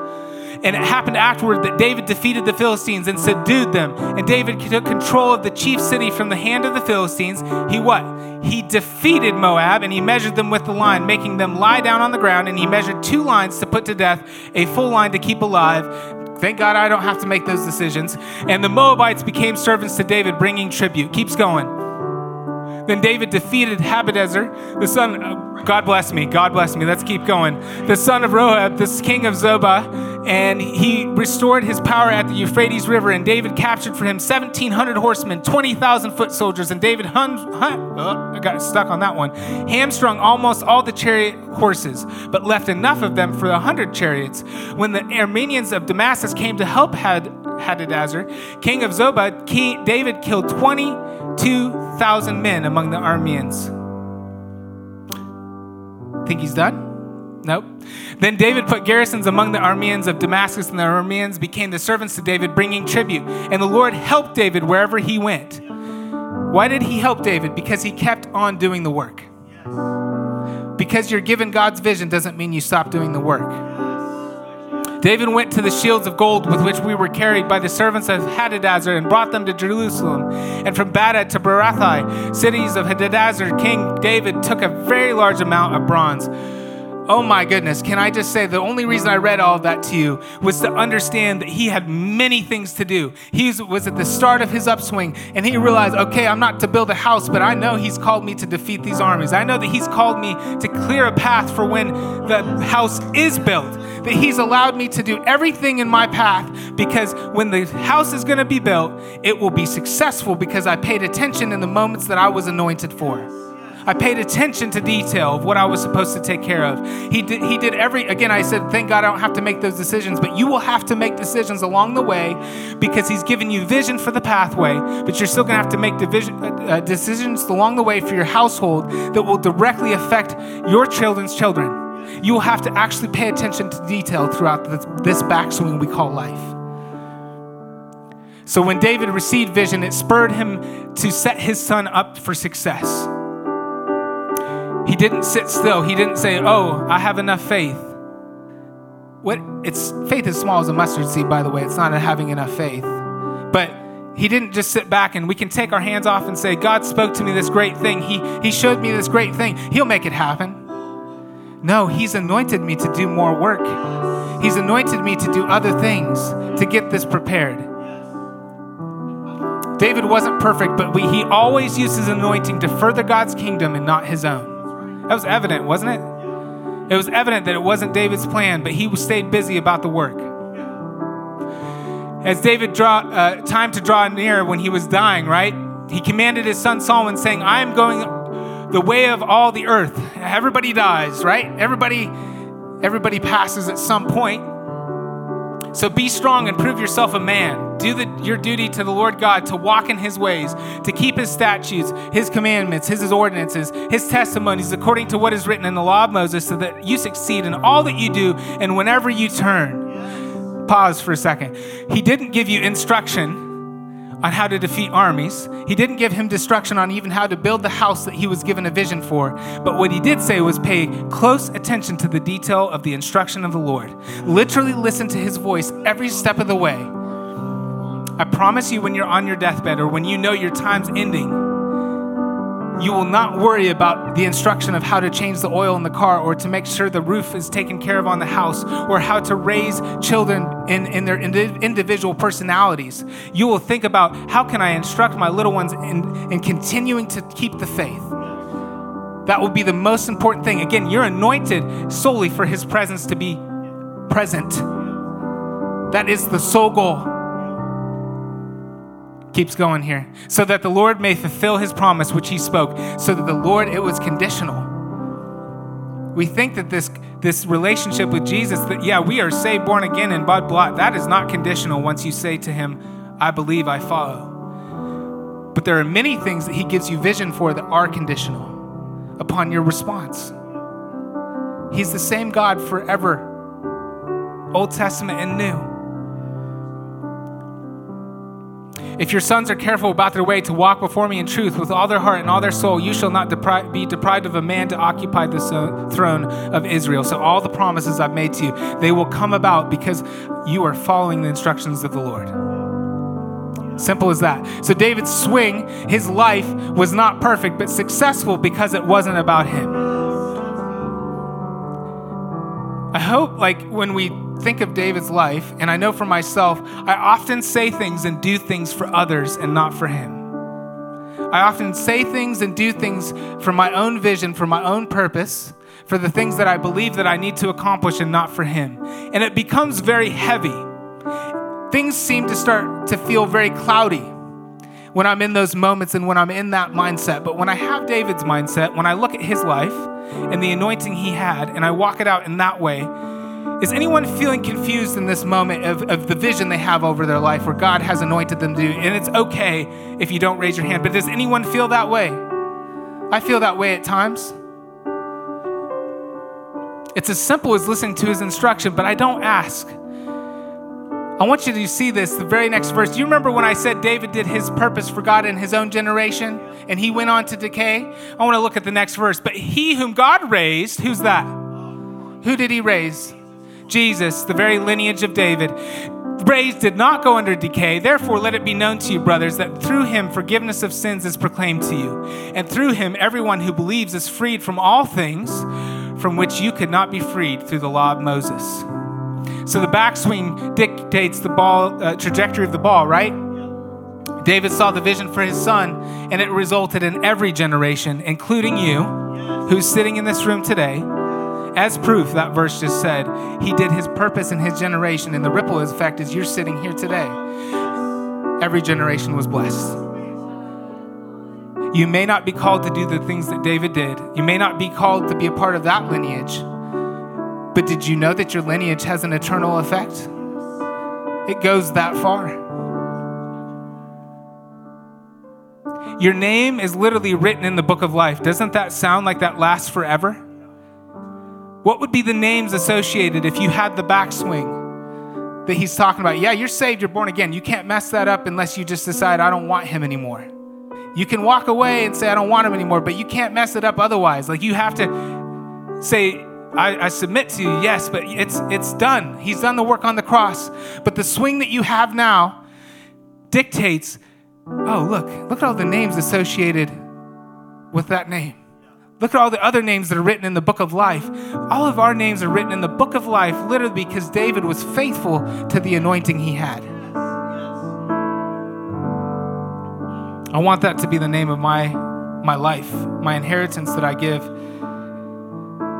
A: And it happened afterward that David defeated the Philistines and subdued them. And David took control of the chief city from the hand of the Philistines. He what? He defeated Moab and he measured them with the line, making them lie down on the ground. And he measured two lines to put to death, a full line to keep alive. Thank God I don't have to make those decisions. And the Moabites became servants to David, bringing tribute. Keeps going. Then David defeated Hadadezer, the son of, God bless me, God bless me, let's keep going, the son of Rohab, the king of Zobah, and he restored his power at the Euphrates River. And David captured for him 1,700 horsemen, 20,000 foot soldiers. And David, hun, hun, oh, I got stuck on that one, hamstrung almost all the chariot horses, but left enough of them for a 100 chariots. When the Arameans of Damascus came to help Had, king of Zobah, king, David killed 22,000 men among the Arameans. Think he's done? Nope. Then David put garrisons among the Arameans of Damascus, and the Arameans became the servants to David, bringing tribute. And the Lord helped David wherever he went. Why did he help David? Because he kept on doing the work. Because you're given God's vision doesn't mean you stop doing the work. David went to the shields of gold with which we were carried by the servants of Hadadezer and brought them to Jerusalem. And from Badad to Berothai, cities of Hadadezer, King David took a very large amount of bronze. Oh my goodness, can I just say the only reason I read all of that to you was to understand that he had many things to do. He was at the start of his upswing and he realized, okay, I'm not to build a house, but I know he's called me to defeat these armies. I know that he's called me to clear a path for when the house is built. That he's allowed me to do everything in my path because when the house is going to be built, it will be successful because I paid attention in the moments that I was anointed for. I paid attention to detail of what I was supposed to take care of. He did, he did every, again, I said, thank God I don't have to make those decisions, but you will have to make decisions along the way because He's given you vision for the pathway, but you're still going to have to make division, uh, uh, decisions along the way for your household that will directly affect your children's children. You will have to actually pay attention to detail throughout this, this backswing we call life. So when David received vision, it spurred him to set his son up for success. He didn't sit still. He didn't say, "Oh, I have enough faith." What it's faith is small as a mustard seed, by the way. It's not having enough faith. But he didn't just sit back and we can take our hands off and say, God spoke to me this great thing. He, he showed me this great thing. He'll make it happen. No, He's anointed me to do more work. He's anointed me to do other things to get this prepared. David wasn't perfect, but we, he always used his anointing to further God's kingdom and not his own. That was evident, wasn't it? It was evident that it wasn't David's plan, but he stayed busy about the work. As David draw uh, time to draw near when he was dying, right? He commanded his son Solomon, saying, "I am going the way of all the earth. Everybody dies, right? Everybody, everybody passes at some point. So be strong and prove yourself a man. Do the, your duty to the Lord God to walk in his ways, to keep his statutes, his commandments, his, his ordinances, his testimonies, according to what is written in the law of Moses, so that you succeed in all that you do and whenever you turn. Pause for a second. He didn't give you instruction on how to defeat armies. He didn't give him destruction on even how to build the house that he was given a vision for. But what he did say was pay close attention to the detail of the instruction of the Lord. Literally listen to his voice every step of the way. I promise you, when you're on your deathbed or when you know your time's ending, you will not worry about the instruction of how to change the oil in the car or to make sure the roof is taken care of on the house or how to raise children in, in their individual personalities. You will think about how can I instruct my little ones in, in continuing to keep the faith. That will be the most important thing. Again, you're anointed solely for his presence to be present. That is the sole goal keeps going here. So that the Lord may fulfill his promise which he spoke. So that the Lord, it was conditional. We think that this, this relationship with Jesus, that yeah, we are saved, born again, and blood blot, that is not conditional once you say to him, I believe, I follow. But there are many things that he gives you vision for that are conditional upon your response. He's the same God forever, Old Testament and New. If your sons are careful about their way to walk before me in truth with all their heart and all their soul, you shall not depri- be deprived of a man to occupy the so- uh, throne of Israel. So, all the promises I've made to you, they will come about because you are following the instructions of the Lord. Simple as that. So, David's swing, his life was not perfect, but successful because it wasn't about him. I hope, like, when we think of David's life, and I know for myself, I often say things and do things for others and not for him. I often say things and do things for my own vision, for my own purpose, for the things that I believe that I need to accomplish and not for him. And it becomes very heavy. Things seem to start to feel very cloudy when I'm in those moments and when I'm in that mindset. But when I have David's mindset, when I look at his life and the anointing he had, and I walk it out in that way, is anyone feeling confused in this moment of, of the vision they have over their life where God has anointed them to do? And it's okay if you don't raise your hand, but does anyone feel that way? I feel that way at times. It's as simple as listening to his instruction, but I don't ask. I want you to see this, the very next verse. Do you remember when I said David did his purpose for God in his own generation and he went on to decay? I want to look at the next verse. But he whom God raised, who's that? Who did he raise? Jesus, the very lineage of David, raised did not go under decay. Therefore, let it be known to you, brothers, that through him forgiveness of sins is proclaimed to you. And through him, everyone who believes is freed from all things from which you could not be freed through the law of Moses. So the backswing dictates the ball uh, trajectory of the ball, right? David saw the vision for his son, and it resulted in every generation, including you, who's sitting in this room today, as proof, that verse just said, He did His purpose in His generation, and the ripple effect is you're sitting here today. Every generation was blessed. You may not be called to do the things that David did. You may not be called to be a part of that lineage. But did you know that your lineage has an eternal effect? It goes that far. Your name is literally written in the book of life. Doesn't that sound like that lasts forever? What would be the names associated if you had the backswing that he's talking about? Yeah, you're saved, you're born again. You can't mess that up unless you just decide, I don't want him anymore. You can walk away and say, I don't want him anymore, but you can't mess it up otherwise. Like you have to say, I, I, submit to you, yes, but it's it's done. He's done the work on the cross. But the swing that you have now dictates, oh, look, look at all the names associated with that name. Look at all the other names that are written in the book of life. All of our names are written in the book of life literally because David was faithful to the anointing he had. I want that to be the name of my, my life, my inheritance that I give.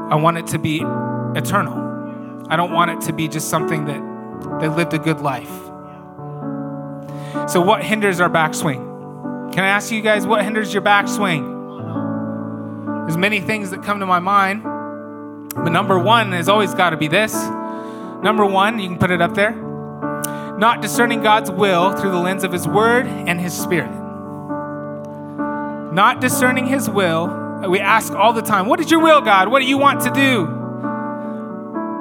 A: I want it to be eternal. I don't want it to be just something that, that lived a good life. So, what hinders our backswing? Can I ask you guys what hinders your backswing? There's many things that come to my mind, but number one has always got to be this. Number one, you can put it up there. Not discerning God's will through the lens of His Word and His Spirit. Not discerning His will. We ask all the time, What is your will, God? What do you want to do?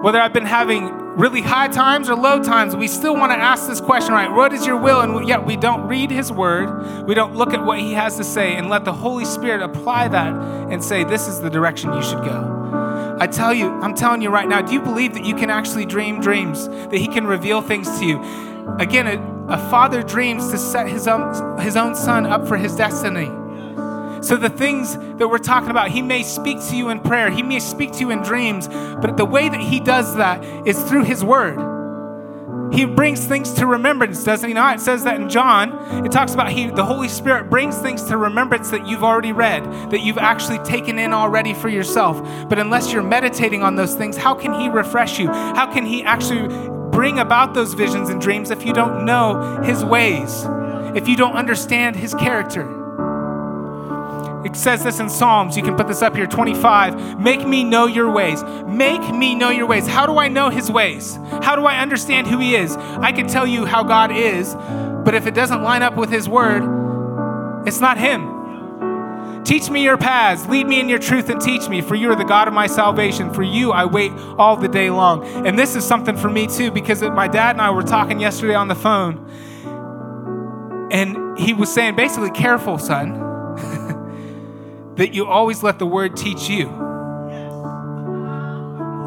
A: Whether I've been having really high times or low times, we still want to ask this question, right? What is your will? And yet we don't read his word. We don't look at what he has to say and let the Holy Spirit apply that and say, this is the direction you should go. I tell you, I'm telling you right now, do you believe that you can actually dream dreams, that he can reveal things to you? Again, a, a father dreams to set his own, his own son up for his destiny. So, the things that we're talking about, He may speak to you in prayer, He may speak to you in dreams, but the way that He does that is through His Word. He brings things to remembrance, doesn't he not? It says that in John. It talks about he, the Holy Spirit brings things to remembrance that you've already read, that you've actually taken in already for yourself. But unless you're meditating on those things, how can He refresh you? How can He actually bring about those visions and dreams if you don't know His ways, if you don't understand His character? It says this in Psalms. You can put this up here 25. Make me know your ways. Make me know your ways. How do I know his ways? How do I understand who he is? I can tell you how God is, but if it doesn't line up with his word, it's not him. Teach me your paths. Lead me in your truth and teach me, for you are the God of my salvation. For you I wait all the day long. And this is something for me too, because my dad and I were talking yesterday on the phone. And he was saying, basically, careful, son that you always let the word teach you.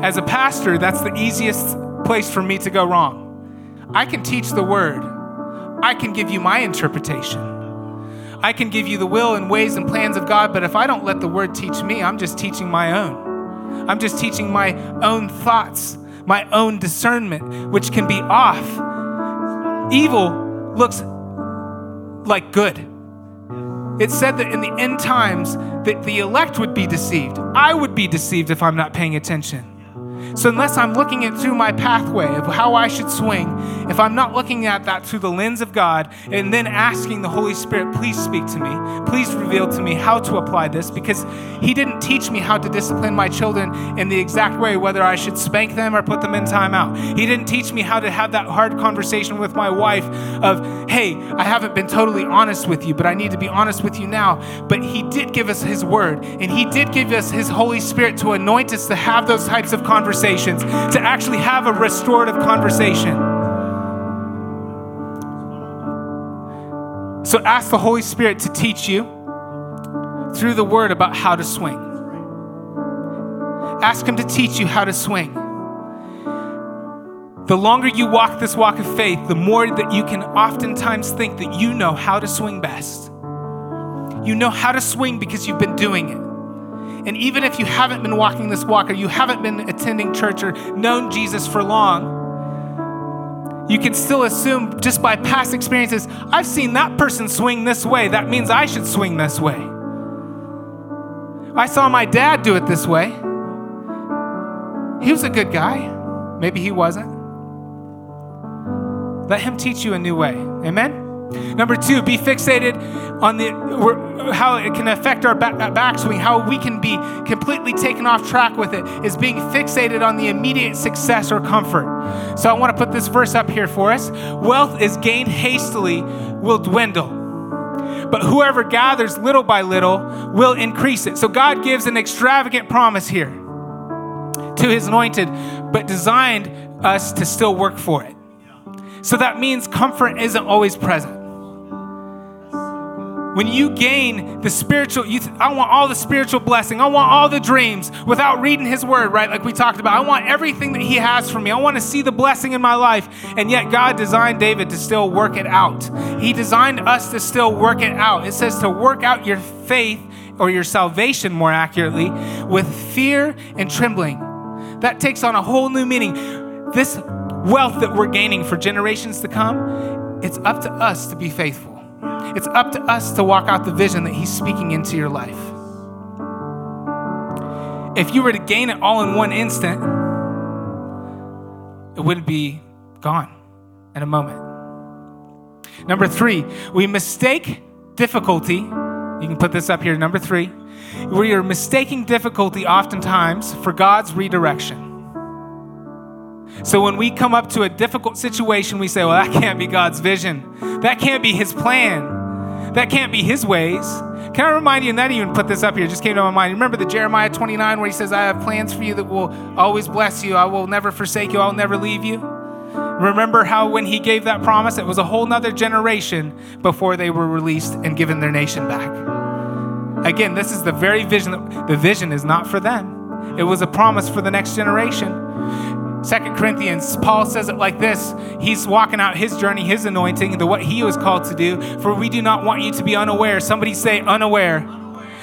A: As a pastor, that's the easiest place for me to go wrong. I can teach the word, I can give you my interpretation. I can give you the will and ways and plans of God, but if I don't let the word teach me, I'm just teaching my own. I'm just teaching my own thoughts, my own discernment, which can be off. Evil looks like good. It said that in the end times that the elect would be deceived. I would be deceived if I'm not paying attention. So, unless I'm looking at through my pathway of how I should swing, if I'm not looking at that through the lens of God and then asking the Holy Spirit, please speak to me, please reveal to me how to apply this, because He didn't teach me how to discipline my children in the exact way, whether I should spank them or put them in timeout. He didn't teach me how to have that hard conversation with my wife of, hey, I haven't been totally honest with you, but I need to be honest with you now. But He did give us His word, and He did give us His Holy Spirit to anoint us to have those types of conversations conversations, to actually have a restorative conversation. So ask the Holy Spirit to teach you through the word about how to swing. Ask Him to teach you how to swing. The longer you walk this walk of faith, the more that you can oftentimes think that you know how to swing best. You know how to swing because you've been doing it. And even if you haven't been walking this walk or you haven't been attending church or known Jesus for long, you can still assume just by past experiences, I've seen that person swing this way. That means I should swing this way. I saw my dad do it this way. He was a good guy. Maybe he wasn't. Let him teach you a new way. Amen? Number two, be fixated on the how it can affect our back, uh, backswing, how we can be completely taken off track with it is being fixated on the immediate success or comfort. So I want to put this verse up here for us. Wealth is gained hastily will dwindle. But whoever gathers little by little will increase it. So God gives an extravagant promise here to his anointed, but designed us to still work for it. So that means comfort isn't always present. When you gain the spiritual, you th- I want all the spiritual blessing. I want all the dreams without reading His Word, right? Like we talked about. I want everything that He has for me. I want to see the blessing in my life. And yet, God designed David to still work it out. He designed us to still work it out. It says to work out your faith or your salvation, more accurately, with fear and trembling. That takes on a whole new meaning. This wealth that we're gaining for generations to come, it's up to us to be faithful. It's up to us to walk out the vision that He's speaking into your life. If you were to gain it all in one instant, it would be gone in a moment. Number three, we mistake difficulty. You can put this up here. Number three, we are mistaking difficulty oftentimes for God's redirection. So when we come up to a difficult situation, we say, well, that can't be God's vision. That can't be His plan. That can't be his ways. Can I remind you, and that even put this up here, just came to my mind. Remember the Jeremiah 29 where he says, I have plans for you that will always bless you. I will never forsake you. I'll never leave you. Remember how when he gave that promise, it was a whole nother generation before they were released and given their nation back. Again, this is the very vision. The vision is not for them. It was a promise for the next generation. Second Corinthians, Paul says it like this He's walking out his journey, his anointing, the what he was called to do. For we do not want you to be unaware. Somebody say, unaware.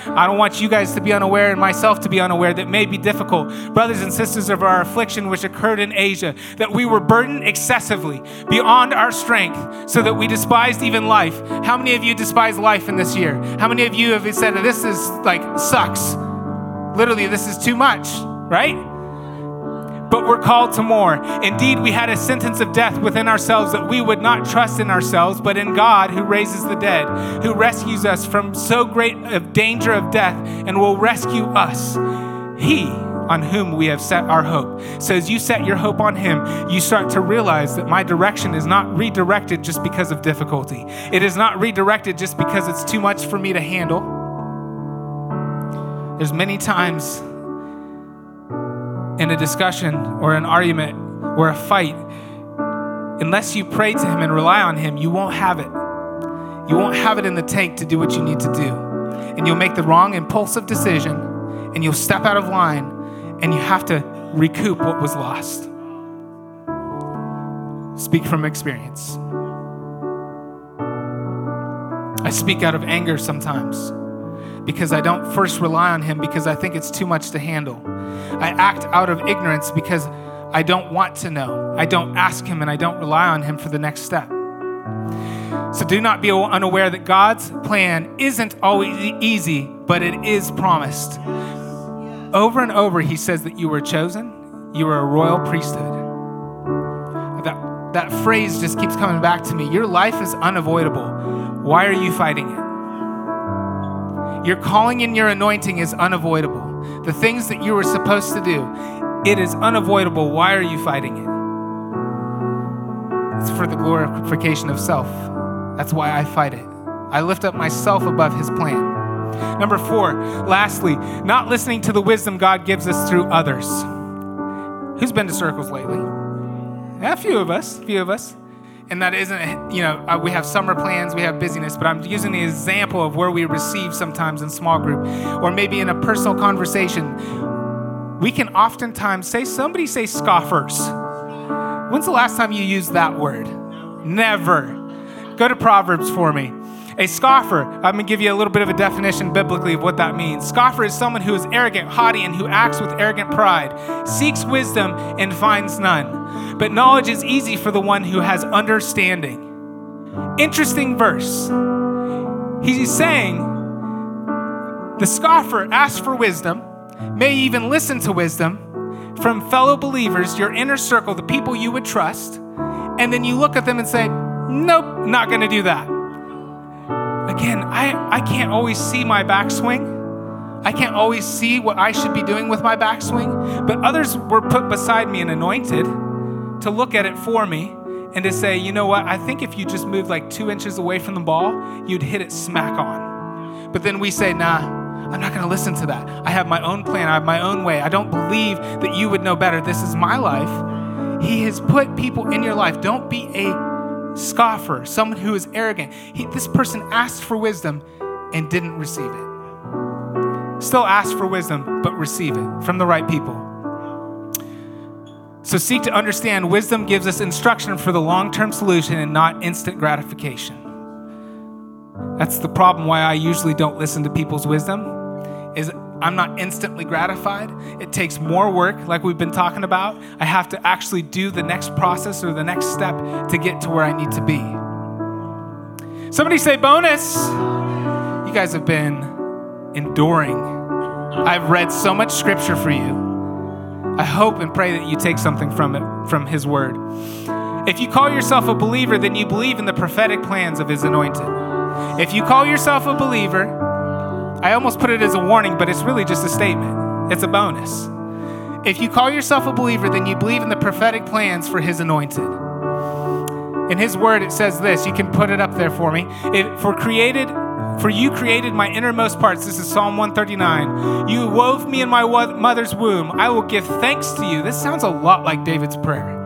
A: I don't want you guys to be unaware and myself to be unaware that may be difficult. Brothers and sisters of our affliction which occurred in Asia, that we were burdened excessively beyond our strength, so that we despised even life. How many of you despise life in this year? How many of you have said, This is like sucks? Literally, this is too much, right? But we're called to more. Indeed, we had a sentence of death within ourselves that we would not trust in ourselves, but in God who raises the dead, who rescues us from so great a danger of death and will rescue us. He on whom we have set our hope. So as you set your hope on him, you start to realize that my direction is not redirected just because of difficulty. It is not redirected just because it's too much for me to handle. There's many times in a discussion or an argument or a fight, unless you pray to Him and rely on Him, you won't have it. You won't have it in the tank to do what you need to do. And you'll make the wrong impulsive decision and you'll step out of line and you have to recoup what was lost. Speak from experience. I speak out of anger sometimes because I don't first rely on Him because I think it's too much to handle. I act out of ignorance because I don't want to know. I don't ask Him and I don't rely on Him for the next step. So do not be unaware that God's plan isn't always easy, but it is promised. Over and over, He says that you were chosen, you are a royal priesthood. That, that phrase just keeps coming back to me. Your life is unavoidable. Why are you fighting it? Your calling and your anointing is unavoidable. The things that you were supposed to do, it is unavoidable. Why are you fighting it? It's for the glorification of self. That's why I fight it. I lift up myself above his plan. Number four, lastly, not listening to the wisdom God gives us through others. Who's been to circles lately? Yeah, a few of us, a few of us and that isn't, you know, uh, we have summer plans, we have busyness, but I'm using the example of where we receive sometimes in small group or maybe in a personal conversation. We can oftentimes say, somebody say scoffers. When's the last time you used that word? Never. Go to Proverbs for me. A scoffer, I'm going to give you a little bit of a definition biblically of what that means. Scoffer is someone who is arrogant, haughty, and who acts with arrogant pride, seeks wisdom, and finds none. But knowledge is easy for the one who has understanding. Interesting verse. He's saying the scoffer asks for wisdom, may even listen to wisdom from fellow believers, your inner circle, the people you would trust, and then you look at them and say, Nope, not going to do that. Again, I, I can't always see my backswing. I can't always see what I should be doing with my backswing, but others were put beside me and anointed to look at it for me and to say, you know what, I think if you just moved like two inches away from the ball, you'd hit it smack on. But then we say, nah, I'm not going to listen to that. I have my own plan, I have my own way. I don't believe that you would know better. This is my life. He has put people in your life. Don't be a scoffer, someone who is arrogant. He, this person asked for wisdom and didn't receive it. Still ask for wisdom, but receive it from the right people. So seek to understand wisdom gives us instruction for the long term solution and not instant gratification. That's the problem why I usually don't listen to people's wisdom is I'm not instantly gratified. It takes more work like we've been talking about. I have to actually do the next process or the next step to get to where I need to be. Somebody say bonus. You guys have been enduring. I've read so much scripture for you. I hope and pray that you take something from it, from His Word. If you call yourself a believer, then you believe in the prophetic plans of His anointed. If you call yourself a believer, I almost put it as a warning, but it's really just a statement. It's a bonus. If you call yourself a believer, then you believe in the prophetic plans for His anointed. In His Word, it says this. You can put it up there for me. It, for created for you created my innermost parts. This is Psalm 139. You wove me in my mother's womb. I will give thanks to you. This sounds a lot like David's prayer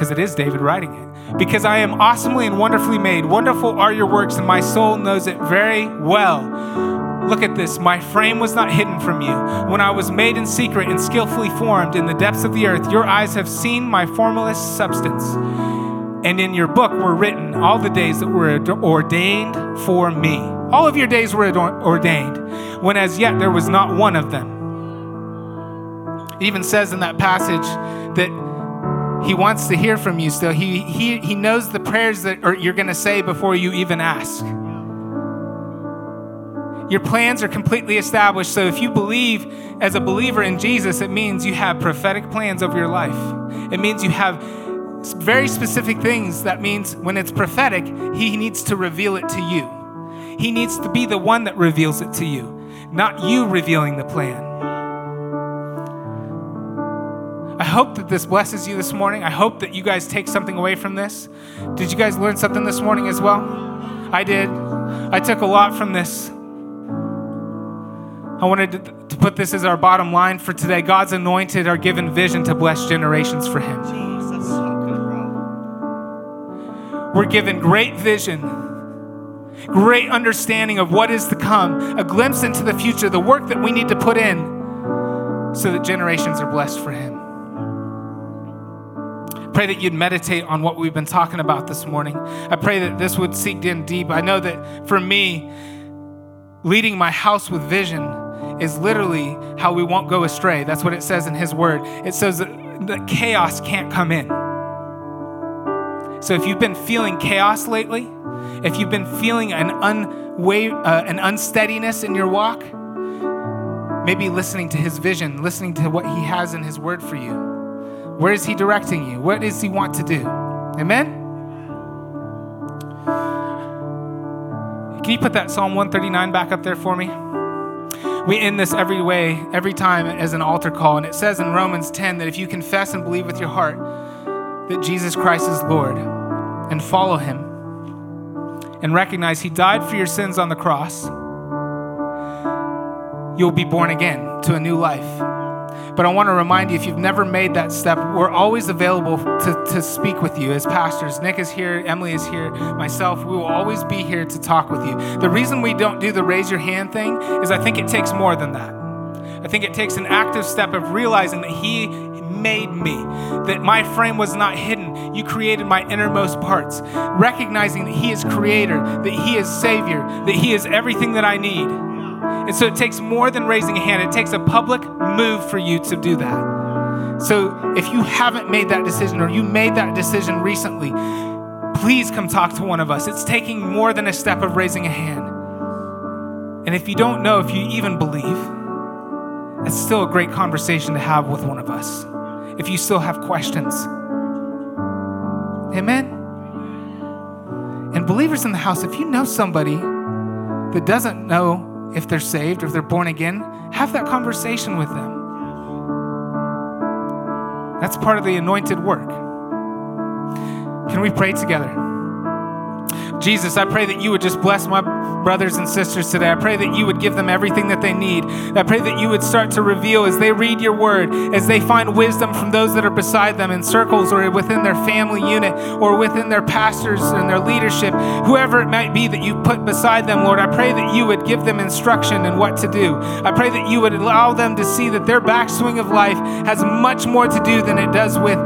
A: because it is David writing it. Because I am awesomely and wonderfully made. Wonderful are your works, and my soul knows it very well. Look at this. My frame was not hidden from you. When I was made in secret and skillfully formed in the depths of the earth, your eyes have seen my formless substance and in your book were written all the days that were ordained for me. All of your days were ordained, when as yet there was not one of them. It even says in that passage that he wants to hear from you still. He, he, he knows the prayers that you're going to say before you even ask. Your plans are completely established. So if you believe as a believer in Jesus, it means you have prophetic plans of your life. It means you have very specific things. That means when it's prophetic, He needs to reveal it to you. He needs to be the one that reveals it to you, not you revealing the plan. I hope that this blesses you this morning. I hope that you guys take something away from this. Did you guys learn something this morning as well? I did. I took a lot from this. I wanted to, put this as our bottom line for today. God's anointed are given vision to bless generations for Him. We're given great vision, great understanding of what is to come, a glimpse into the future, the work that we need to put in so that generations are blessed for Him. Pray that you'd meditate on what we've been talking about this morning. I pray that this would sink in deep. I know that for me, leading my house with vision is literally how we won't go astray. That's what it says in His Word. It says that, that chaos can't come in. So if you've been feeling chaos lately, if you've been feeling an, unwa- uh, an unsteadiness in your walk, maybe listening to his vision, listening to what he has in his word for you. Where is he directing you? What does he want to do? Amen? Can you put that Psalm 139 back up there for me? We end this every way, every time as an altar call. And it says in Romans 10 that if you confess and believe with your heart that Jesus Christ is Lord and follow him and recognize he died for your sins on the cross, you'll be born again to a new life. But I want to remind you if you've never made that step, we're always available to, to speak with you as pastors. Nick is here, Emily is here, myself. We will always be here to talk with you. The reason we don't do the raise your hand thing is I think it takes more than that. I think it takes an active step of realizing that He made me, that my frame was not hidden. You created my innermost parts. Recognizing that He is Creator, that He is Savior, that He is everything that I need. And so it takes more than raising a hand, it takes a public move for you to do that. So if you haven't made that decision or you made that decision recently, please come talk to one of us. It's taking more than a step of raising a hand. And if you don't know if you even believe, it's still a great conversation to have with one of us if you still have questions. Amen. And believers in the house, if you know somebody that doesn't know if they're saved or if they're born again, have that conversation with them. That's part of the anointed work. Can we pray together? Jesus, I pray that you would just bless my brothers and sisters today. I pray that you would give them everything that they need. I pray that you would start to reveal as they read your word, as they find wisdom from those that are beside them in circles or within their family unit or within their pastors and their leadership, whoever it might be that you put beside them, Lord. I pray that you would give them instruction in what to do. I pray that you would allow them to see that their backswing of life has much more to do than it does with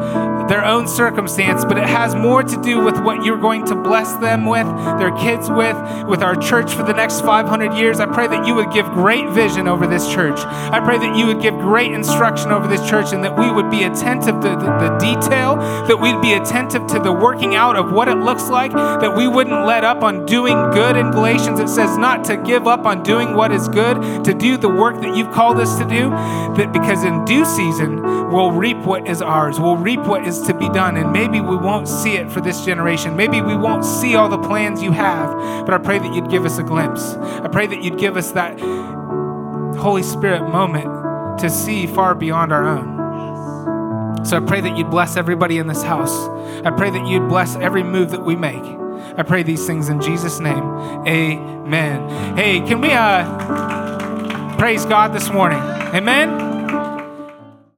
A: their own circumstance, but it has more to do with what you're going to bless them with, their kids with, with our church for the next 500 years. I pray that you would give great vision over this church. I pray that you would give great instruction over this church and that we would be attentive to the, the detail, that we'd be attentive to the working out of what it looks like, that we wouldn't let up on doing good. In Galatians, it says not to give up on doing what is good, to do the work that you've called us to do, that because in due season, we'll reap what is ours. We'll reap what is is to be done. And maybe we won't see it for this generation. Maybe we won't see all the plans you have. But I pray that you'd give us a glimpse. I pray that you'd give us that Holy Spirit moment to see far beyond our own. So I pray that you'd bless everybody in this house. I pray that you'd bless every move that we make. I pray these things in Jesus' name. Amen. Hey, can we uh praise God this morning? Amen.